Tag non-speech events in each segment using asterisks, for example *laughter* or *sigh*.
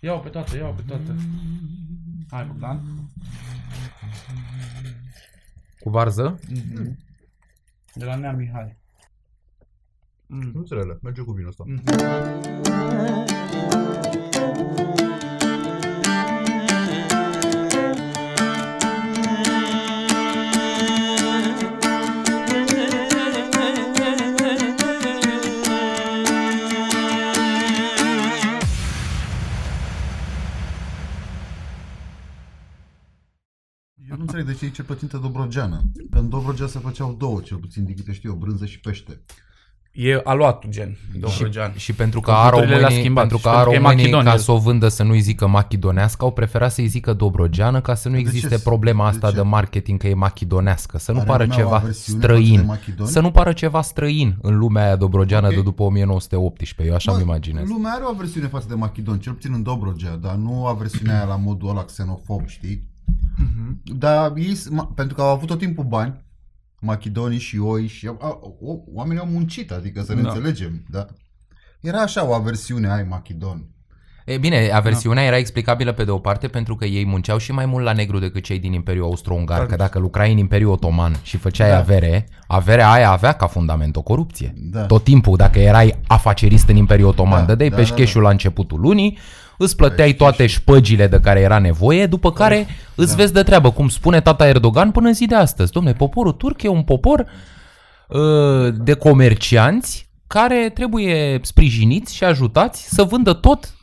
Ia-o pe toate, ia-o pe toate. Hai, Bogdan. Cu varză? Mhm. De la Nea Mihai. Mm. Nu rele, merge cu vinul ăsta. Eu nu înțeleg de ce e cel plătintă Dobrogeană. Că în Dobrogea se făceau două, cel puțin, din câte știu eu, brânză și pește. E aluatul gen, Dobrogean. Și pentru că a Culturile le-a românii, schimbat pentru și că a pentru că e românii Macedon, ca el. să o vândă să nu-i zică machidonească, au preferat să-i zică dobrogeană ca să nu De existe ce? problema De asta de, ce? marketing că e machidonească, să nu Are pară lumea o ceva aversiune față de străin. Macedoni? Să nu pară ceva străin în lumea aia dobrogeană Ok. de după 1918, eu așa Bă, îmi imaginez. Lumea are o aversiune față de Machidon, cel puțin în Dobrogea, dar nu aversiunea aia la modul ăla xenofob, știi? Mhm. Dar ei, s- ma- pentru că au avut tot timpul bani, machidonii și oi și a, a, o, oamenii au muncit, adică să ne Da. înțelegem, da? Era așa o aversiune, ai machidon. E bine, aversiunea era explicabilă pe de o parte pentru că ei munceau și mai mult la negru decât cei din Imperiul Austro-Ungar, că dacă lucrai în Imperiul Otoman și făceai Da. avere, averea aia avea ca fundament o corupție. Da. Tot timpul, dacă erai afacerist în Imperiul Otoman, Da, dădeai da, pe da, șcheșul da. la începutul lunii, îți plăteai Pe toate șpăgile de care era nevoie, după care îți Da. vezi de treabă, cum spune tata Erdogan până în zi de astăzi. Domne, poporul turc e un popor uh, de comercianți care trebuie sprijiniți și ajutați să vândă tot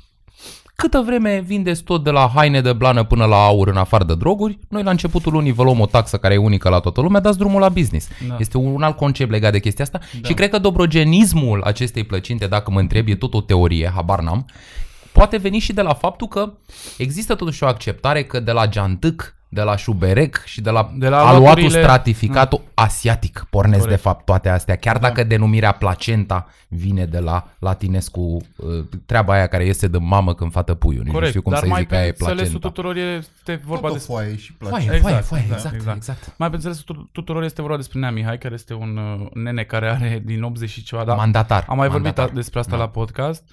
Câtă vreme vindeți tot de la haine de blană până la aur în afară de droguri, noi la începutul lunii vă luăm o taxă care e unică la toată lumea, dați drumul la business. Da. Este un alt concept legat de chestia asta da. și cred că dobrogenismul acestei plăcinte, dacă mă întreb, e tot o teorie, habar n-am, poate veni și de la faptul că există totuși o acceptare că de la geantâc, de la șuberec și de la, De la aluatul locurile- stratificat asiatic pornesc Corect. de fapt toate astea, chiar dacă denumirea placenta vine de la latinescu, uh, treaba aia care iese de mamă când fată puiul, nici nu Corect, știu cum dar să-i mai zic că aia e pe înțelesul placenta. tuturor este vorba Tot o despre... foaie și place. Foaie, Exact, foaie, foaie, exact, exact, exact. exact. Mai pe înțelesul tu- tuturor este vorba despre Nea Mihai, care este un uh, nene care are din 80 și ceva, da? Mandatar. Am mai mandatar. vorbit despre asta la podcast,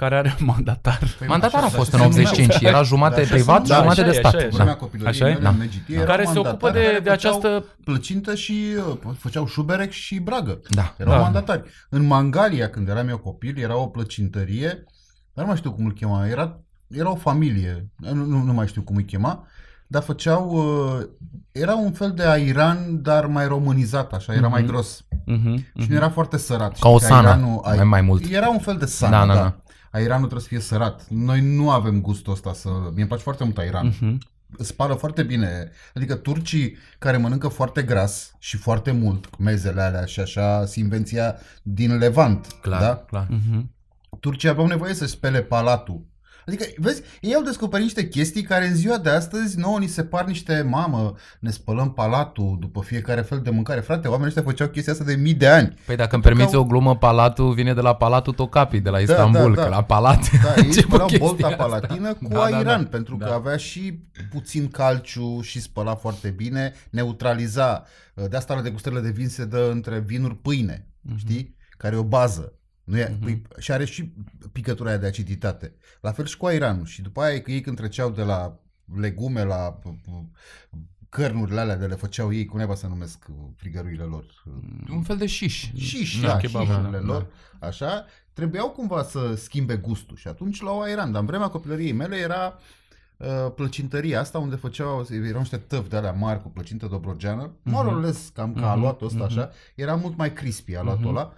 care are mandatar. Păi, Mandatar a așa- fost așa în se numeau. 85, era jumătate Da, așa privat, se numeau. jumătate Da, de așa stat. e, așa e. Da. Da. Vremea copilăriei Așa e? mele, Da. în Megitie, erau Care se ocupă mandatari de, care de făceau această... plăcintă și uh, făceau șuberec și bragă. Da. Erau Da. mandatari. În Mangalia, când eram eu copil, era o plăcintărie, dar nu mai știu cum îl chema, era, era o familie, nu, nu, nu mai știu cum îi chema, dar făceau, uh, era un fel de airan, dar mai românizat, așa, era mai Mhm. gros. Mhm, Și mhm. nu era foarte sărat. Ca o Știi că sana, airanul- mai- mai mult. Era un fel de sana, Da, da, da, da. da. Airanul trebuie să fie sărat. Noi nu avem gustul ăsta să... Mie îmi place foarte mult airan. Mhm. Spală foarte bine. Adică turcii care mănâncă foarte gras și foarte mult, mezele alea și așa, se invenția din Levant. Clar, Da? clar. Mhm. Turcii aveau nevoie să spele palatul. Adică, vezi, ei au descoperit niște chestii care în ziua de astăzi nouă ni se par niște, mamă, ne spălăm palatul după fiecare fel de mâncare. Frate, oamenii ăștia făceau chestia asta de mii de ani. Păi dacă îmi permiți au- o glumă, palatul vine de la Palatul Tocapi, de la Istanbul, da, că da. la palat. Da, *laughs* ei Ce spălau chestia bolta asta? palatină cu Da, da, airan, da. pentru că Da. avea și puțin calciu și spăla foarte bine, neutraliza. De asta la degustările de vin se dă între vinuri pâine, Mhm. știi? Care e o bază. Nu e, păi, și are și picătura aia de aciditate. La fel și cu airanul. Și după aia că ei când treceau de la legume la p- p- cărnurile alea de le făceau ei, cum neba să numesc uh, frigăruile lor. Un fel de șiș. Șiș și Da, da, kebab, șișurile da. lor, așa, trebuiau cumva să schimbe gustul și atunci la airan. Dar în vremea copilăriei mele era uh, plăcintăria asta unde făceau, erau niște tăvi de alea mari cu plăcintă dobrogeană, mm-hmm. more or less, cam ca Mhm, aluatul ăsta mhm. așa, era mult mai crispy aluatul ăla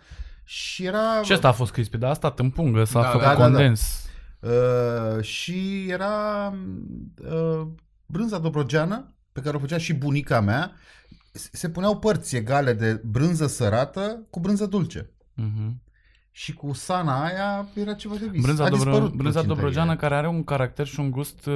și era... Și asta a fost crispy, dar asta tâmpungă, s-a Da, făcut da, da, da. condens. Uh, și era uh, brânza dobrogeană pe care o făcea și bunica mea. Se- Se puneau părți egale de brânză sărată cu brânză dulce. Mhm. Și cu sana aia era ceva de vis. Brânza, A dobro, dispărut brânza plăcintăria. dobrogeană care are un caracter și un gust, uh,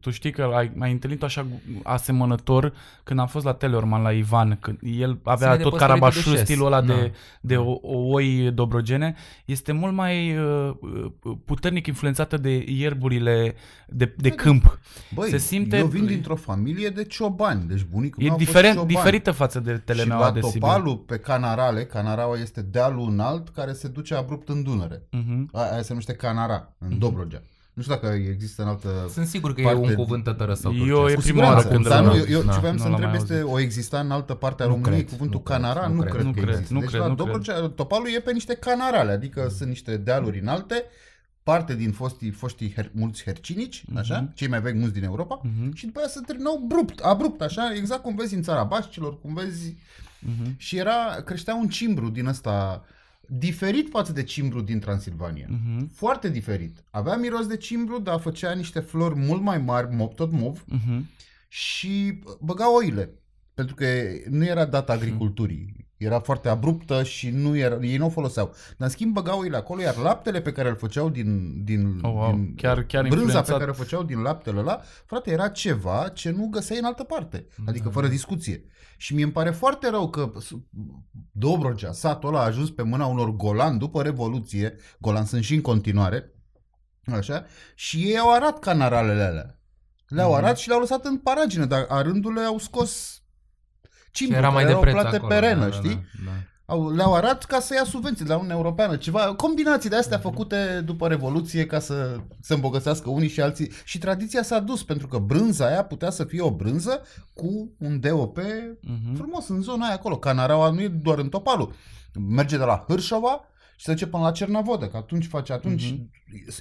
tu știi că ai, ai întâlnit așa asemănător când am fost la Teleorman la Ivan, când el avea Ține de tot păstoritul carabașul, de șes. stilul ăla Da. de, de o, o oi dobrogene, este mult mai uh, uh, puternic influențată de ierburile de, de câmp. Băi, Se simte- eu vin dintr-o familie de ciobani, deci bunicul meu E a fost diferent, cioban. diferită față de Și telemeaua la de Sibiu. Topalul, pe Canarale, Canaraua este dealul înalt care se duce abrupt în Dunăre. Mhm. A- Aia se numește Canara, în Dobrogea. Nu știu dacă există în altă... Sunt sigur că e Parte- un cuvânt tătărăsău Eu turcesc. e Cu prima oară siguranță, când dar îl nu, aud. eu, eu Da, ce voiam nu să l-am întreb mai este, o exista în altă parte a Nu României cred, cuvântul nu cred, Canara? nu Nu cred. cred Nu că cred, există. nu Deci cred, la nu Dobrogea, Topalul e pe niște canarale, adică sunt niște dealuri înalte, parte din foștii, foștii her, mulți hercinici, așa, cei mai vechi mulți din Europa, Mhm. și după aia se terminau abrupt, abrupt, așa, exact cum vezi în țara Bașcilor, cum vezi... Mhm. Și era, creștea un cimbru din ăsta, diferit față de cimbru din Transilvania. Mhm. Foarte diferit. Avea miros de cimbru, dar făcea niște flori mult mai mari, mop, tot mov, Mhm. și băga oile. Pentru că nu era dată agriculturii. Era foarte abruptă și nu era, ei nu o foloseau. Dar în schimb băgau oile acolo, iar laptele pe care îl făceau din, din, Oh, wow. din Chiar- chiar brânza pe influențat. care o făceau din laptele ăla, frate, era ceva ce nu găseai în altă parte. Adică fără discuție. Și mie îmi pare foarte rău că su- Dobrogea, satul ăla a ajuns pe mâna unor golan după Revoluție, golan sunt și în continuare, așa, și ei au arat canaralele alea. Le-au Mhm. arat și le-au lăsat în paragină, dar arându-le au scos Și cimbru, era mai care de erau preț plate acolo. perenă, da, da, știi? Da, da. Au, le-au arat ca să ia subvenții de la Uniunea Europeană, ceva, combinații de Mhm. astea făcute după Revoluție ca să se îmbogățească unii și alții. Și tradiția s-a dus, pentru că brânza aia putea să fie o brânză cu un DOP Mhm. frumos în zona aia acolo. Canaraua nu e doar în Topalu. Merge de la Hârșova și se duce până la Cernavodă, că atunci face, atunci Mhm.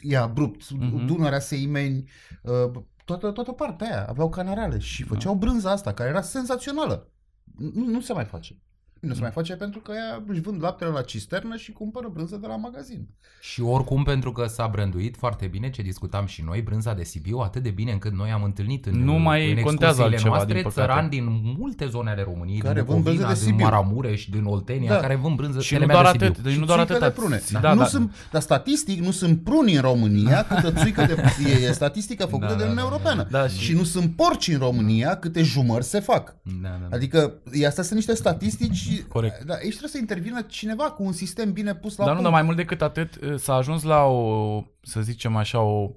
e abrupt. Mhm. Dunărea, Seimeni, uh, toată, toată partea aia, aveau canarale și Da. făceau brânza asta, care era senzațională. Nu, nu se mai face. Nu se mai face pentru că ea își vând laptele la cisternă și cumpără brânză de la magazin. Și oricum, pentru că s-a branduit foarte bine, ce discutam și noi, brânza de Sibiu, atât de bine încât noi am întâlnit în, Nu mai în contează excursiile altceva, noastre din păcate. țărani din multe zone ale României, Care din vând brânză Bucovina, de din Sibiu. Maramureș, din Oltenia, Da. care vând brânză Și nu telemea doar de Sibiu. atât, deci nu Și doar țuică atâta. de prune. Da, nu da. Sunt, dar statistic nu sunt pruni în România câtă țuică de e, e statistică făcută Da, de da, Uniunea da, Europeană. da. Da, și- și... nu sunt porci în România câte jumări se fac. Da, da, da. Adică e, astea sunt niște statistici. Corect. Da, aici trebuie să intervină cineva cu un sistem bine pus la Dar nu, punct. dar mai mult decât atât, s-a ajuns la o, să zicem așa, o,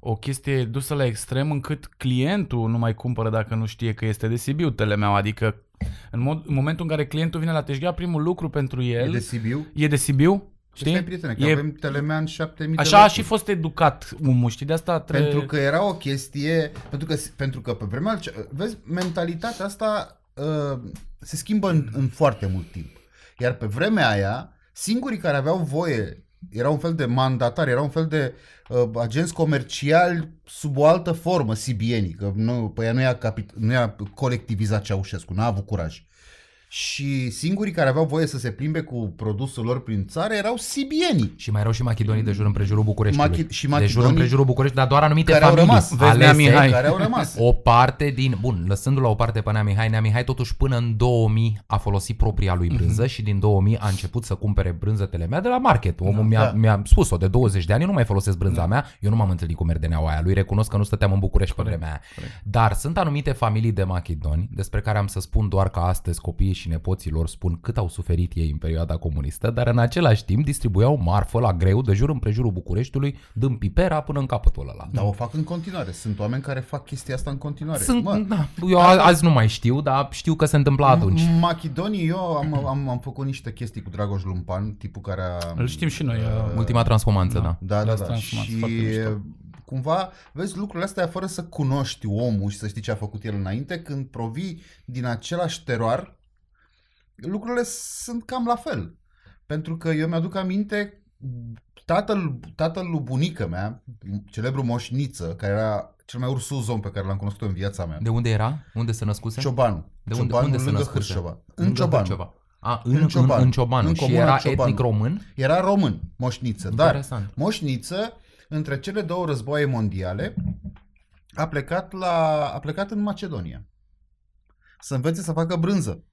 o chestie dusă la extrem încât clientul nu mai cumpără dacă nu știe că este de Sibiu telemeaua. Adică în, mod, în momentul în care clientul vine la Teșghea, primul lucru pentru E el de Sibiu. e de Sibiu. Știi? Știi? prietene, că E- avem Telemean 7000 de Așa a locuri. și fost educat omul, știi? De asta trebuie... Pentru că era o chestie, pentru că, pentru că pe vremea, alce- vezi, mentalitatea asta uh, se schimbă în, în foarte mult timp. Iar pe vremea aia, singurii care aveau voie erau un fel de mandatari, erau un fel de uh, agenți comerciali sub o altă formă, sibienii, că nu, pe ea nu i-a, capit, nu i-a colectivizat Ceaușescu, n-a avut curaj. Și singurii care aveau voie să se plimbe cu produsul lor prin țară erau sibienii. Și mai erau și machidonii de jur împrejurul Bucureștiului. Machi- și de jur machidonii împrejurul București, dar doar anumite care au familii rămas. Vezi, Nea alese, Mihai. care au rămas. *laughs* O parte din... Bun, lăsându-l la o parte pe Nea Mihai, Nea Mihai totuși până în 2000 a folosit propria lui brânză și din 2000 a început să cumpere brânză telemea de la market. Omul mi-a, da. mi-a spus-o de 20 de ani, eu nu mai folosesc brânza mea, eu nu m-am întâlnit cu merdeneaua aia lui, recunosc că nu stăteam în București pe vremea aia. Dar sunt anumite familii de machidoni despre care am să spun doar că astăzi copiii și nepoții lor spun cât au suferit ei în perioada comunistă, dar în același timp distribuiau marfă la greu de jur împrejurul Bucureștiului, dând pipera până în capătul ăla. Dar o fac în continuare. Sunt oameni care fac chestia asta în continuare. Sunt, Mă, da, eu a- azi nu mai știu, dar știu că se întâmpla atunci. Machidonii, eu am, am, am făcut niște chestii cu Dragoș Lumpan, tipul care a... Îl știm și noi. uh, Ultima transformanță, da. Da, da, Asta da. am fumat, Și foarte mișto. cumva, vezi lucrurile astea fără să cunoști omul și să știi ce a făcut el înainte, când provii din același teroar, lucrurile sunt cam la fel. Pentru că eu mi-aduc aminte tatăl, tatăl lui bunica mea, celebru moșniță, care era cel mai ursus om pe care l-am cunoscut în viața mea. De unde era? Unde se născuse? Ciobanu. De unde, Ciobanu unde se lângă născuse? Hârșova. În Lângă Ciobanu. Hârșova. A, în, În în, Ciobanu. în, în Ciobanu. În și comuna era Ciobanu. etnic român? Era român, moșniță. Dar Interesant. moșniță, între cele două războaie mondiale, a plecat, la, a plecat în Macedonia. Să învețe să facă brânză.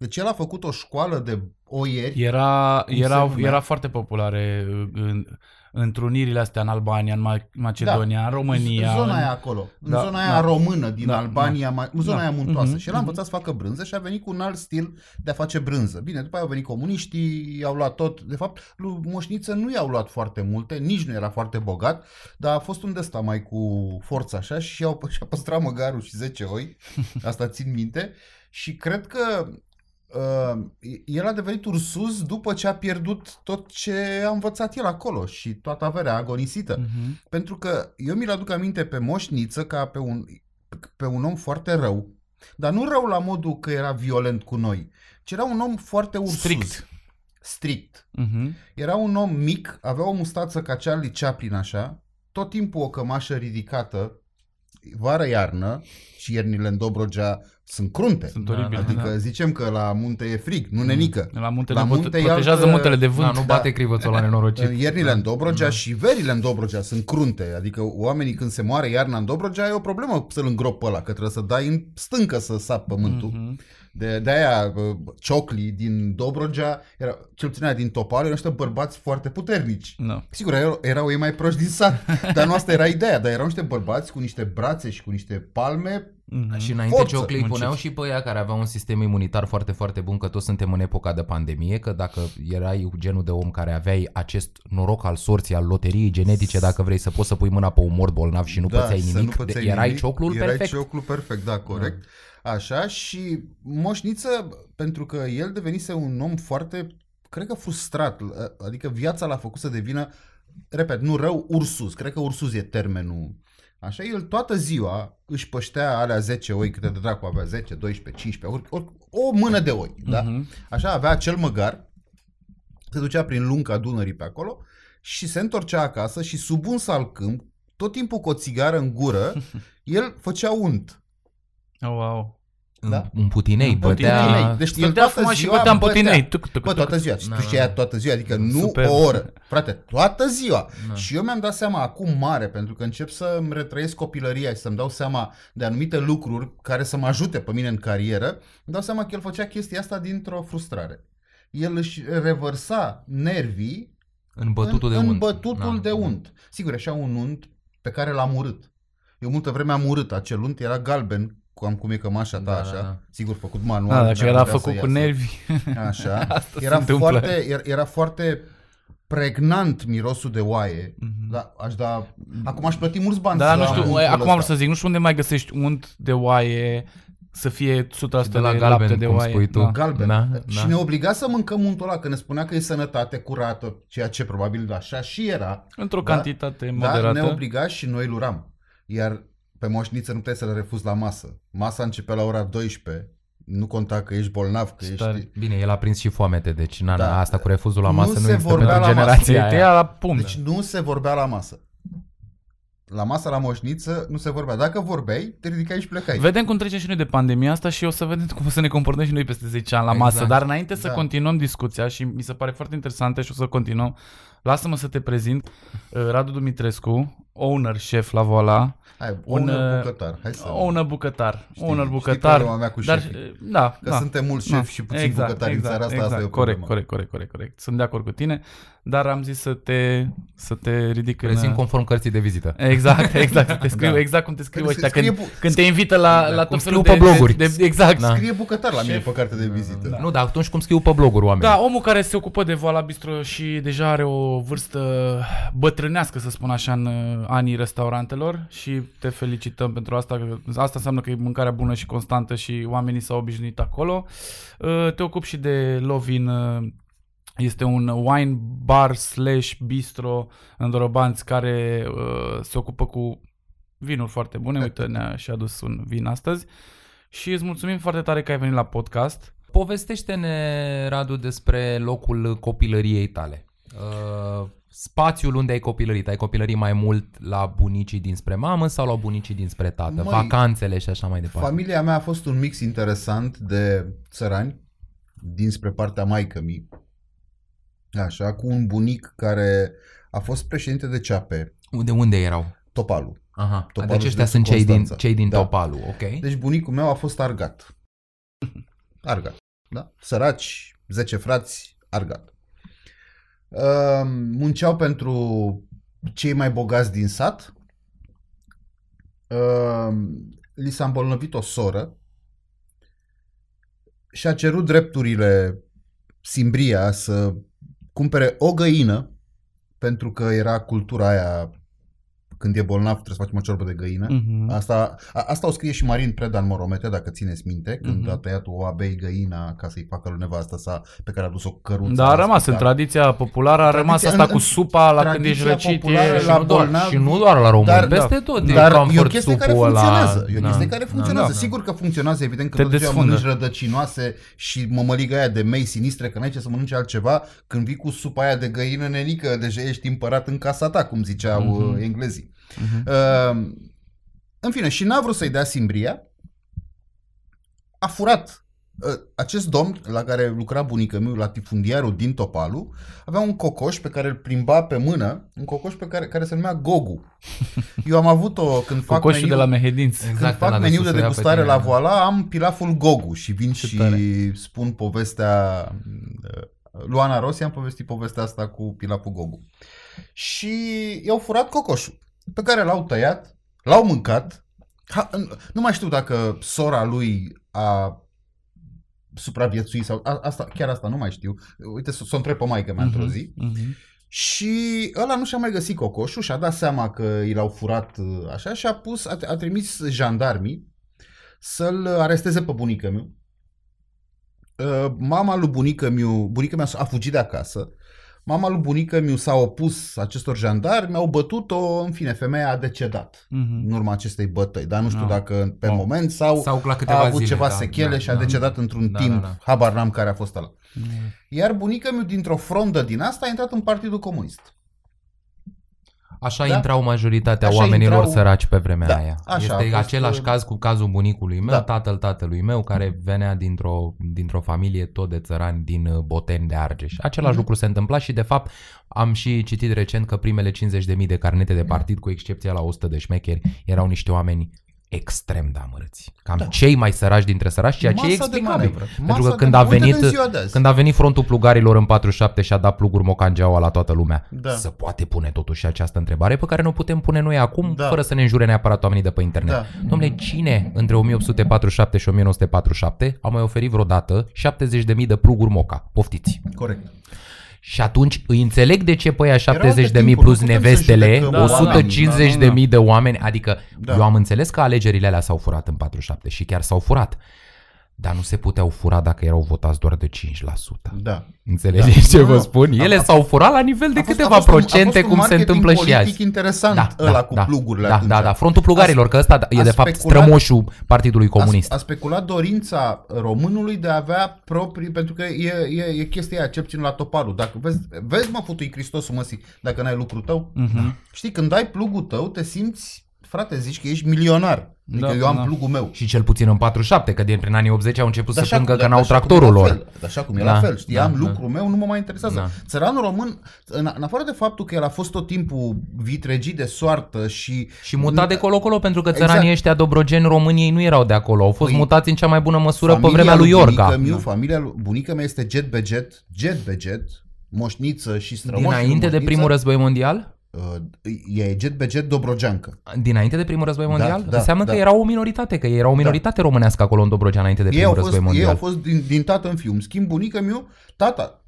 Deci el a făcut o școală de oieri. Era, Cum se era, numea? era foarte populare uh, în, întrunirile astea în Albania, în Ma- Macedonia, în România. În zona în- aia acolo. În Da, zona aia da. română din Da, Albania, ma- în zona da. aia muntoasă. Mhm, Și el a mhm. învățat să facă brânză și a venit cu un alt stil de a face brânză. Bine, după aia au venit comuniștii, i-au luat tot. De fapt, lui Moșniță nu i-au luat foarte multe, nici nu era foarte bogat, dar a fost un desta mai cu forță așa și i-au, și-a păstrat măgarul și 10 oi. *laughs* Asta țin minte. Și cred că uh, el a devenit Ursus după ce a pierdut tot ce a învățat el acolo și toată averea agonisită. Mhm. Pentru că eu mi-l aduc aminte pe Moșniță ca pe un, pe un om foarte rău, dar nu rău la modul că era violent cu noi, ci era un om foarte ursus. Strict. Strict. Mhm. Era un om mic, avea o mustață ca Charlie Chaplin așa, tot timpul o cămașă ridicată, vară-iarnă și iernile în Dobrogea sunt crunte. Sunt Da, oribile. Adică da. zicem că la munte e frig, nu nenică. La munte, La la munte munte e protejează altă- muntele de vânt. Da, nu bate crivățul la nenorocit. *laughs* Iernile în Dobrogea și verile în Dobrogea sunt crunte. Adică oamenii când se moare iarna în Dobrogea e o problemă să-l îngrop pe ăla, că trebuie să dai în stâncă să sap pământul. Mhm. De, de aia uh, cioclii din Dobrogea, era, cel puțin aia din Topal, erau niște bărbați foarte puternici. Da. Sigur, erau, erau ei mai proști din sat, *laughs* dar nu asta era ideea, dar erau niște bărbați cu niște brațe și cu niște palme. Mhm. Și înainte Forță, Cioclei muncit. puneau și pe ea care aveau un sistem imunitar foarte, foarte bun, că toți suntem în epoca de pandemie, că dacă erai genul de om care aveai acest noroc al sorții, al loteriei genetice, dacă vrei să poți să pui mâna pe un mort bolnav și nu pățeai Da, să nimic, nu pățeai de- erai nimic, cioclul erai perfect. cioclul perfect, da, corect. Așa, și Moșniță, pentru că el devenise un om foarte, cred că frustrat, adică viața l-a făcut să devină, repet, nu rău, ursus, cred că ursus e termenul. Așa, el toată ziua își păștea alea 10 oi, câte de dracu avea, 10, 12, 15, ori, ori, o mână de oi, da? Mhm. Așa, avea acel măgar, se ducea prin lunga Dunării pe acolo și se întorcea acasă și sub un salcâmp, tot timpul cu o țigară în gură, *laughs* el făcea unt. Oh, wow. Da? Un putinei, Un bătea... putinei. Deci el Stătea toată fuma și ziua bătea în bătea. putinei. Tuc, tuc, Bă, tuc. toată ziua. Și Da, tu da, știi da. aia toată ziua, adică nu Superb. o oră. Frate, toată ziua. Da. Și eu mi-am dat seama acum mare, pentru că încep să-mi retrăiesc copilăria și să-mi dau seama de anumite lucruri care să mă ajute pe mine în carieră, îmi dau seama că el făcea chestia asta dintr-o frustrare. El își revărsa nervii În bătutul în, de unt. în bătutul Da. de unt. Sigur, așa un unt pe care l-am urât. Eu multă vreme am urât acel unt, era galben, cum, cum e cămașa ta, Da, da, așa, da. sigur, făcut manual. Da, dacă n-ar era putea făcut să cu iasă. nervi. Așa. *laughs* Asta se era, întâmplă. foarte, era, era foarte pregnant mirosul de oaie. Mhm. Da, aș da... Acum aș plăti mulți bani Da, să nu am știu, untul acum am vrut ăsta. să zic, nu știu unde mai găsești unt de oaie să fie 100% De la de galben, lapte de cum oaie. spui tu. Da. Galben. Da, și da. ne obliga să mâncăm untul ăla, că ne spunea că e sănătate curată, ceea ce probabil așa și era. Într-o Da? cantitate Dar moderată. ne obliga și noi îl uram. Iar pe moșniță nu puteai să le refuzi la masă. Masa începea la ora 12. Nu conta că ești bolnav, că Stare. ești... Bine, el a prins și foamete, deci na, Da. na, asta cu refuzul la Nu masă nu, se există vorbea pentru la masă. generația Te aia. ia la pumn. Deci nu se vorbea la masă. La masă, la moșniță, nu se vorbea. Dacă vorbeai, te ridicai și plecai. Vedem cum trecem și noi de pandemia asta și o să vedem cum o să ne comportăm și noi peste 10 ani la Exact. masă. Dar înainte să Da. continuăm discuția și mi se pare foarte interesantă și o să continuăm, lasă-mă să te prezint. Uh, Radu Dumitrescu, owner, șef la Voala, Hai, un, owner uh, bucătar. Hai să... owner bucătar. Știi- owner știi bucătar. problema mea cu dar, șefii. uh, da, Că da. suntem mulți șefi și puțin bucătari în țara asta, asta e o corect, problemă. corect, corect, corect, corect. Sunt de acord cu tine, dar am zis să te, să te ridic Prezint în... conform cărții de vizită. Exact, exact, să te scriu *laughs* Da. exact cum te scriu Scrie ăștia când, bu- când te invită la, la cum tot felul scriu de, pe bloguri. De, de, exact. Da. Scrie bucătar la mine pe carte de vizită. Da. Nu, dar atunci cum scriu pe bloguri oamenii. Da, omul care se ocupă de Voala Bistro și deja are o vârstă bătrânească, să spun așa, în uh, anii restaurantelor și te felicităm pentru asta. că Asta înseamnă că e mâncarea bună și constantă și oamenii s-au obișnuit acolo. Uh, Te ocupi și de Lovin, uh, este un wine bar slash bistro în Dorobanți care uh, se ocupă cu vinuri foarte bune. Uite, ne-a și adus un vin astăzi. Și îți mulțumim foarte tare că ai venit la podcast. Povestește-ne, Radu, despre locul copilăriei tale. Uh, spațiul unde ai copilărit. Ai copilărit mai mult la bunicii dinspre mamă sau la bunicii dinspre tată? Măi, Vacanțele și așa mai departe. Familia mea a fost un mix interesant de țărani, dinspre partea maică mi Așa, cu un bunic care a fost președinte de CAP, De unde erau? Topalu. Aha, Topalul deci ăștia județul sunt cei din, Constanța. cei din Da. Topalu, ok? Deci bunicul meu a fost argat. *laughs* Argat. Da? Săraci, 10 frați, argat. Uh, munceau pentru cei mai bogați din sat. Uh, li s-a îmbolnăvit o soră și a cerut drepturile Simbria să cumpere o găină pentru că era cultura aia când e bolnav trebuie să facem o ciorbă de găină. Mhm. Asta, a, asta o scrie și Marin Preda în Moromete, dacă țineți minte, când Mhm. a tăiat o abei găina ca să-i facă lui nevastă sa, pe care a dus o căruță. Dar a la rămas în spital. tradiția populară, a Tradiția- rămas asta în- cu supa la când ești tradiția răcit. populară E... și, la nu doar, bolnavi, și nu doar la români, dar- peste tot. e Dar e o comfort chestie care supul ăla. funcționează. E o Da. chestie care funcționează. Da. Sigur că funcționează, evident, că Te după aceea desfundă. mănânci rădăcinoase și mămăliga aia de mei sinistre, că n-ai ce să mănânci altceva, când vii cu supa aia de găină, nenică, deja ești împărat în casa ta, cum ziceau Mhm. uh, englezii. Mhm. Uh, în fine, și n-a vrut să-i dea Simbria, a furat uh, acest domn la care lucra bunica meu, latifundiarul din Topalu, avea un cocoș pe care îl plimba pe mână, un cocoș pe care, care se numea Gogu. *laughs* Eu am avut-o când fac Cocoșul de meniu, la Mehedinț. când Exact, fac ăla de meniu de susuia pe degustare tine, la da. voala, am pilaful Gogu și vin Ce și tare. spun povestea uh, Luana Rossi, am povestit povestea asta cu pilaful Gogu. Și i-au furat cocoșul, pe care l-au tăiat, l-au mâncat. Ha, nu mai știu dacă sora lui a supraviețuit sau a, asta, chiar asta nu mai știu. Uite, să o întreb pe maică mea într-o zi. Mhm. Și ăla nu și-a mai găsit cocoșul și a dat seama că i l-au furat uh, așa și a pus, a, a trimis jandarmii să-l aresteze pe bunică meu. Uh, Mama lui bunică meu, bunica mea a fugit de acasă. Mama lui bunică meu s-a opus acestor jandarmi, au bătut-o, în fine, femeia a decedat Mhm. în urma acestei bătăi, dar nu știu Ah. dacă pe Oh. moment sau, Sau la câteva a avut zile, ceva da, sechele da, și a da. decedat într-un Da, timp, da, da. habar n-am care a fost ăla. Mhm. Iar bunica meu dintr-o frondă din asta a intrat în Partidul Comunist. Așa Da? intrau majoritatea Așa oamenilor intrau- săraci pe vremea Da, aia. așa a este fost, același uh, caz cu cazul bunicului meu, Da. tatăl tatălui meu, care venea dintr-o, dintr-o familie tot de țărani din uh, Boteni de Argeș. Același Mhm. lucru se întâmpla și de fapt am și citit recent că primele 50.000 de carnete de partid, cu excepția la 100 de șmecheri, erau niște oameni extrem de amărâți. Cam Da. cei mai săraci dintre săraci, ceea ce e Masa de explicabil. manevră. Pentru Masa că de când a manevră. Uite venit în ziua de azi. când a venit frontul plugarilor în 47 și a dat pluguri mocangeaua la toată lumea, Da. se poate pune totuși această întrebare pe care ne o putem pune noi acum, Da. fără să ne înjure neapărat oamenii de pe internet. Da. Domnule, cine între 1847 și 1947 a mai oferit vreodată 70.000 de pluguri moca? Poftiți. Corect. Și atunci îi înțeleg de ce pe aia 70.000 timpuri, plus nu putem să nevestele, judecăm Da, 150.000 de oameni, adică Da. eu am înțeles că alegerile alea s-au furat în 47 și chiar s-au furat. Dar nu se puteau fura dacă erau votați doar de 5%. Da. Înțelegeți Da. ce Nu, vă nu. spun? Ele A- s-au furat la nivel de A fost- câteva a fost un- a procente, fost un cum se marketing întâmplă și politic azi. interesant ăla cu plugurile da, atunci. da, da, frontul plugarilor, că ăsta e a de fapt speculat- strămoșul Partidului Comunist. A, a speculat dorința românului de a avea proprii, pentru că e, e, e chestia aia, cel puțin la toparul. Dacă vezi, vezi mă, futui Hristosul măsii, dacă n-ai lucrul tău, Mhm. știi, când ai plugul tău, te simți, frate, zici că ești milionar. Adică Da, eu am da. plugul meu. Și cel puțin în 47, că din prin anii 80 au început să Așa- plângă că da, n-au așa cum tractorul e la lor. fel, Așa cum e Da, la fel, știi, da, am da. lucrul meu, nu mă mai interesează. Da. Țăranul român, în, în afară de faptul că el a fost tot timpul vitregit de soartă și... Și mutat de colo-colo, pentru că Exact. țăranii ăștia dobrogeni României nu erau de acolo. Au fost Păi, mutați în cea mai bună măsură pe Familia vremea lui Iorga. Bunica miu, familia lui bunica mea este jet be jet, jet be jet, moșniță și strămoș. Dinainte de primul război mondial? Uh, e jet be jet dobrogeancă. Dinainte de primul război mondial? da, Înseamnă da. că era o minoritate, că era o minoritate românească acolo în Dobrogea înainte de Ei primul au, fost, război ei mondial. au fost din, din tată în fiu. În schimb, bunica miu, tata,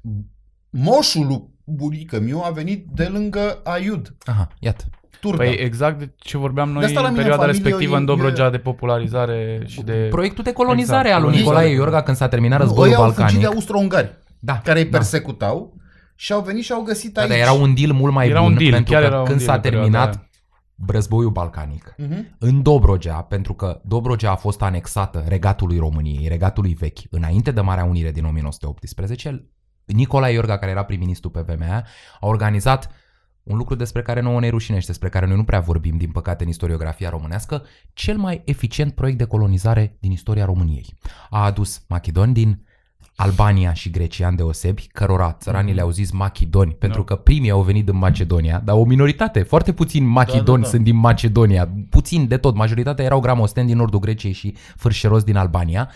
moșul lui bunica miu a venit de lângă Aiud, Aha, iată. Turda. Păi exact de ce vorbeam noi De asta la în mine perioada în familie respectivă e- în Dobrogea de popularizare și de... Proiectul de colonizare Exact, al lui colonizare. Nicolae Iorga când s-a terminat Nu, războiul ăia au fugit balcanic. de austro-ungari, Da, care îi da. Persecutau și au venit și au găsit Da, aici. dar era un deal mult mai Era bun, un deal, pentru chiar că era un când deal s-a în perioada terminat aia. războiul balcanic, Mhm. în Dobrogea, pentru că Dobrogea a fost anexată regatului României, regatului vechi, înainte de Marea Unire din 1918, Nicolae Iorga, care era prim-ministru pe vremea aia, a organizat un lucru despre care nouă ne rușinește, despre care noi nu prea vorbim, din păcate, în istoriografia românească, cel mai eficient proiect de colonizare din istoria României. A adus macedoni din Albania și greciani deosebi, cărora țăranii le-au zis machidoni, pentru că primii au venit din Macedonia, dar o minoritate, foarte puțini machidoni Da, da, da. sunt din Macedonia, puțin de tot, majoritatea erau gramosteni din nordul Greciei și fârșeros din Albania,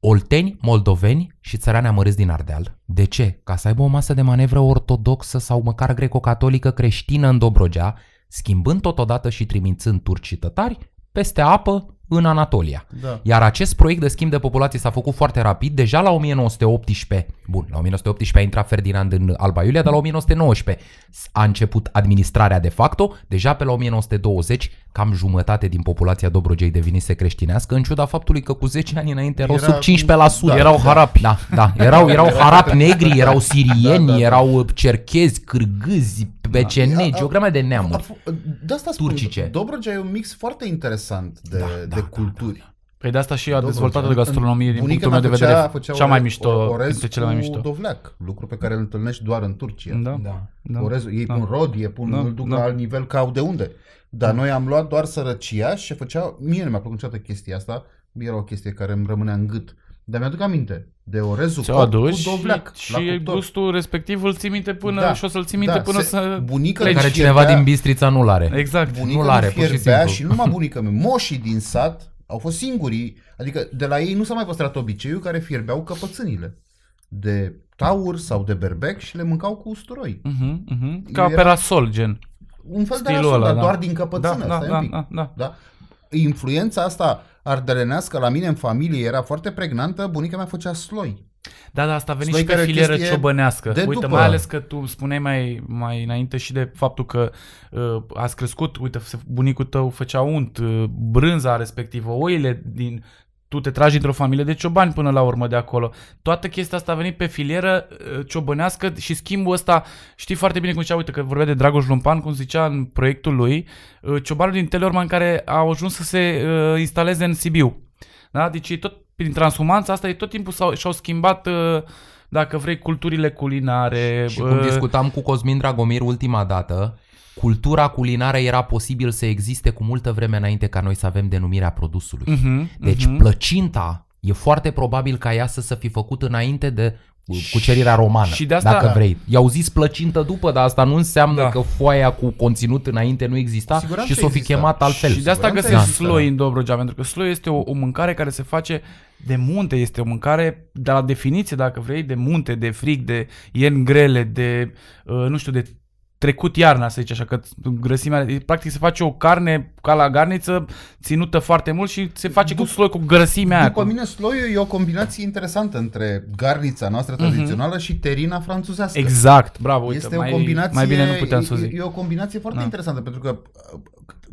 olteni, moldoveni și țărani amărâți din Ardeal. De ce? Ca să aibă o masă de manevră ortodoxă sau măcar greco-catolică creștină în Dobrogea, schimbând totodată și trimițând turci și tătari peste apă în Anatolia. Da. Iar acest proiect de schimb de populație s-a făcut foarte rapid, deja la 1918. Bun, la 1918 a intrat Ferdinand în Alba Iulia, dar la 1919 a început administrarea de facto, deja pe la 1920 cam jumătate din populația Dobrogei devenise creștinească, în ciuda faptului că cu 10 ani înainte erau Era sub cu- 15%. da, erau da. harapi. Da, da, erau, erau *laughs* harapi negri, erau sirieni, Da, da, da. erau cerchezi, cârgâzi, becenegi, A- o grămadă de A neamuri. f- De asta spun, Turcice. Dobrogea e un mix foarte interesant de, Da, de da, da, culturi. Păi de asta și a Dobrogea. dezvoltată de gastronomie din Bunica punctul meu de mea vedere făcea, făcea cea mai orez- mișto, orez dintre cele mai cu mișto. dovleac, lucru pe care îl întâlnești doar în Turcia. Da. Da. da. Orezul, ei da. pun rod, ei pun, Da, îl duc da. la alt nivel ca au de unde. Dar noi am luat doar sărăcia și făcea, mie nu mi-a plăcut niciodată chestia asta, era o chestie care îmi rămânea în gât. Dar mi-aduc aminte de orezul Ți-o copt cu aduci dovleac și, la și cuptor. gustul respectiv îl ții minte până Da, și o să-l ții minte da, până se- să... bunica pleci. îmi Care cineva fierbea- din Bistrița nu l-are. Exact. Bunica Nu nu l-are, îmi pur și fierbea simplu. și nu numai bunica mea, moșii din sat au fost singurii, adică de la ei nu s-a mai păstrat obiceiul care fierbeau căpățânile de taur sau de berbec și le mâncau cu usturoi. Mhm, mhm. Ca Era- pe rasol, gen. Un fel de Stilul rasol, ăla, dar da. doar din Da, căpățână. da, stai da, un pic. da, da. Da? Influența asta ardelenească la mine în familie era foarte pregnantă, bunica mea făcea sloi. Da, da, asta a venit Sloi și pe care e o filieră chestie ciobănească. de Uite, după. mai ales că tu spuneai mai, mai înainte și de faptul că uh, ați crescut, uite, se- bunicul tău făcea unt, uh, brânza respectivă, oile din... Tu te tragi într-o familie de ciobani până la urmă de acolo. Toată chestia asta a venit pe filieră uh, ciobănească și schimbul ăsta, știi foarte bine cum zicea, uite că vorbea de Dragoș Lumpan, cum zicea în proiectul lui, uh, ciobanul din Teleorman care au ajuns să se uh, instaleze în Sibiu. Da? Deci e tot prin transhumanța asta, e tot timpul s-au, și-au schimbat, uh, dacă vrei, culturile culinare. Și cum uh, discutam cu Cosmin Dragomir ultima dată, cultura culinară era posibil să existe cu multă vreme înainte ca noi să avem denumirea produsului. mhm, Deci mhm. plăcinta e foarte probabil ca ea să se fi făcut înainte de uh, cucerirea romană, Și de asta- dacă vrei. I-au zis plăcintă după, dar asta nu înseamnă Da. că foaia cu conținut înainte nu exista Siguranță și s-o fi exista. chemat altfel. Și de asta Siguranță găsești există. sloi în Dobrogea, pentru că sloi este o, o mâncare care se face de munte, este o mâncare de la definiție, dacă vrei, de munte, de frig, de ierni grele, de, uh, nu știu, de trecut iarna, să zice așa, că grăsimea, practic se face o carne ca la garniță, ținută foarte mult și se face cu După- sloi, cu grăsimea aia. După Cu... mine, sloiul e o combinație interesantă între garnița noastră tradițională și terina franțuzească. Exact, bravo, uite, este mai, o combinație, mai bine nu puteam să o e, zic. e o combinație foarte Da. interesantă pentru că uh,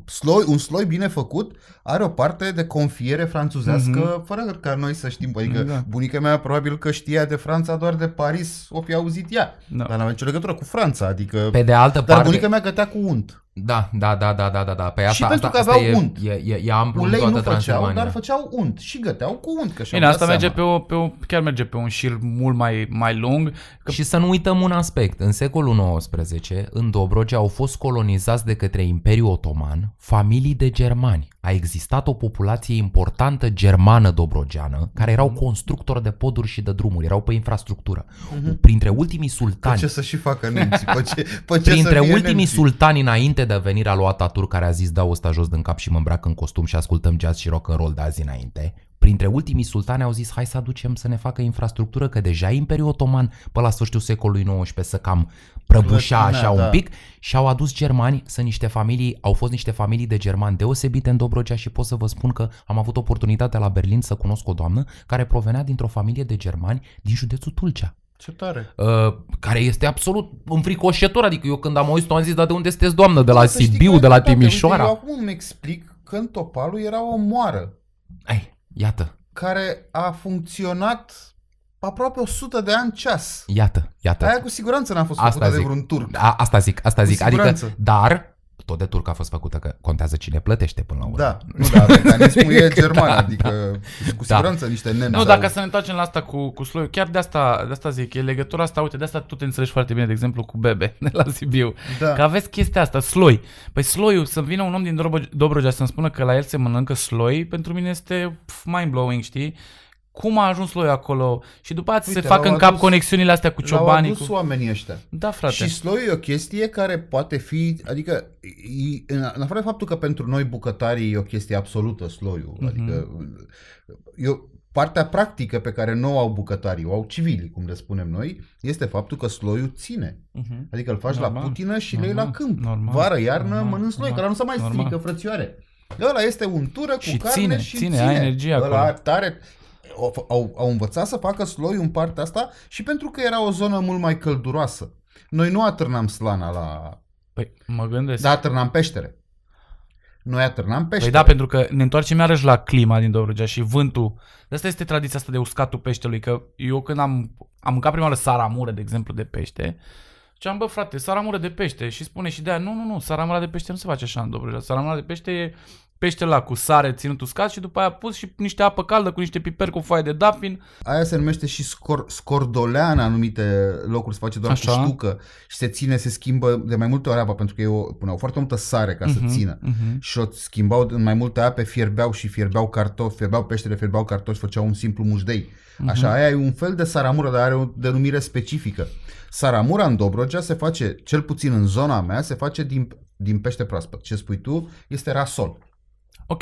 sloi, un sloi bine făcut are o parte de confiere franțuzească fără ca noi să știm. Adică Mhm. Da. bunica mea probabil că știa de Franța doar de Paris, o fi auzit ea. Da. Dar n-avea nicio legătură cu Franța. Adică... Pe de altă Dar parte... bunica mea gătea cu unt. Da, da, da, da, da, da, da. Pe asta, Și pentru asta, că asta aveau e, unt. E, e, e amplu în Ulei toată nu făceau, Transilvania. dar făceau unt. Și găteau cu unt. Că și-au Bine, dat asta merge pe seama. o, pe o, chiar merge pe un șir mult mai, mai lung. Că Și să nu uităm un aspect. În secolul XIX, în Dobrogea au fost colonizați de către Imperiul Otoman familii de germani. A existat o populație importantă germană dobrogeană, care erau Mhm. constructori de poduri și de drumuri, erau pe infrastructură. Printre ultimii Că sultani, ce să și facă nemții? Pe ce, pe ce printre să fie ultimii nemții? sultani înainte de venirea lui Ataturk, care a zis dau ăsta jos din cap și mă îmbrac în costum și ascultăm jazz și rock and roll de azi înainte, printre ultimii sultani au zis hai să aducem să ne facă infrastructură, că deja Imperiul Otoman pe la sfârșitul secolului XIX să cam prăbușea Clătinea, așa un da. pic și au adus germani, sunt niște familii, au fost niște familii de germani deosebite în Dobrogea și pot să vă spun că am avut oportunitatea la Berlin să cunosc o doamnă care provenea dintr-o familie de germani din județul Tulcea. Ce tare. Uh, care este absolut înfricoșător, adică eu când am auzit-o am zis, dar de unde sunteți doamnă? De la Să știi Sibiu, că de la toate, uite, Timișoara? Eu acum îmi explic că în Topalu era o moară Ai, iată, care a funcționat aproape 100 de ani ceas. iată, iată. Aia cu siguranță n-a fost Asta făcută de zic. vreun turc. A, asta zic, asta Cu zic. Adică, siguranță. dar, tot de turc a fost făcută, că contează cine plătește până la urmă. Da, nu, dar mecanismul *laughs* e german, Da, adică cu Da. siguranță niște nene. Nu, sau- dacă să ne întoarcem la asta cu, cu sloiul, chiar de asta, de asta zic, e legătura asta, uite, de asta tu te înțelegi foarte bine, de exemplu, cu Bebe de la Sibiu. Da. Că aveți chestia asta, sloi. Păi sloiul, să vină un om din Dobro- Dobrogea să-mi spună că la el se mănâncă sloi, pentru mine este pf, mind-blowing, știi? Cum a ajuns sloiul acolo? Și după aceea Uite, se fac l-au în cap adus- conexiunile astea cu L-au ciobanii. adus Cu... oamenii ăștia. Da, frate. Și sloiul e o chestie care poate fi, adică, e- în în afară de faptul că pentru noi bucătarii e o chestie absolută sloiul, Mhm. adică eu, partea practică pe care nu o au bucătarii, o au civilii, cum le spunem noi, este faptul că sloiul ține. Mhm. Adică îl faci Normal. la putină și le iei la Normal. câmp. Normal. Vară, iarnă, Normal. mănânci sloi, Normal. care nu se mai Normal. strică, frățioare. Ăla este untură cu Și carne ține, și ține, ai energie Ăla acolo. are tare... Au, au, au învățat să facă sloiul în partea asta și pentru că era o zonă mult mai călduroasă. Noi nu atârnam slana la... Păi, mă gândesc. Dar atârnam peștere. Noi atârnam Păi peștere. da, pentru că ne întoarcem iarăși la clima din Dobrogea și vântul. De asta este tradiția asta de uscatul peștelui, că eu când am, am mâncat prima oară saramură, de exemplu, de pește, și am bă, frate, saramură de pește și spune și de aia, nu, nu, nu, saramura de pește nu se face așa în Dobrogea. Saramura de pește e pește la cu sare ținut uscat și după aia pus și niște apă caldă cu niște piper cu foaie de dafin. Aia se numește și scor, scordolea în anumite locuri, se face doar Așa. cu ștucă și se ține, se schimbă de mai multe ori apa pentru că eu puneau foarte multă sare ca să Mhm, țină. mhm. Și o schimbau în mai multe ape, fierbeau și fierbeau cartofi, fierbeau peștele, fierbeau cartofi, făceau un simplu mușdei. Așa, aia e un fel de saramură, dar are o denumire specifică. Saramura în Dobrogea se face, cel puțin în zona mea, se face din, din pește proaspăt. Ce spui tu este rasol. Ok.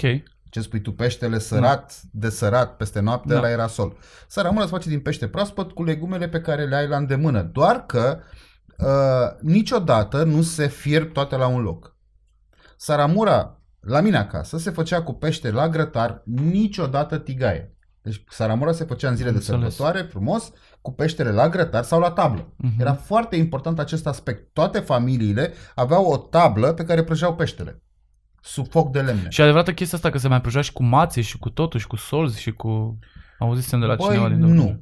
Ce spui tu, peștele sărat, de sărat peste noapte, Da. da. la era sol. Saramura se face din pește proaspăt cu legumele pe care le ai la îndemână. Doar că uh, niciodată nu se fierb toate la un loc. Saramura la mine acasă se făcea cu pește la grătar, niciodată tigaie. Deci saramura se făcea în zile Am de înțeles. sărbătoare, frumos, cu peștele la grătar sau la tablă. Mhm. Era foarte important acest aspect. Toate familiile aveau o tablă pe care prăjeau peștele. Sub foc de lemne. Și adevărată chestia asta că se mai prăjea și cu mațe și cu totul și cu solzi și cu... Auzisem de la Băi, cineva din Dobrogea. nu.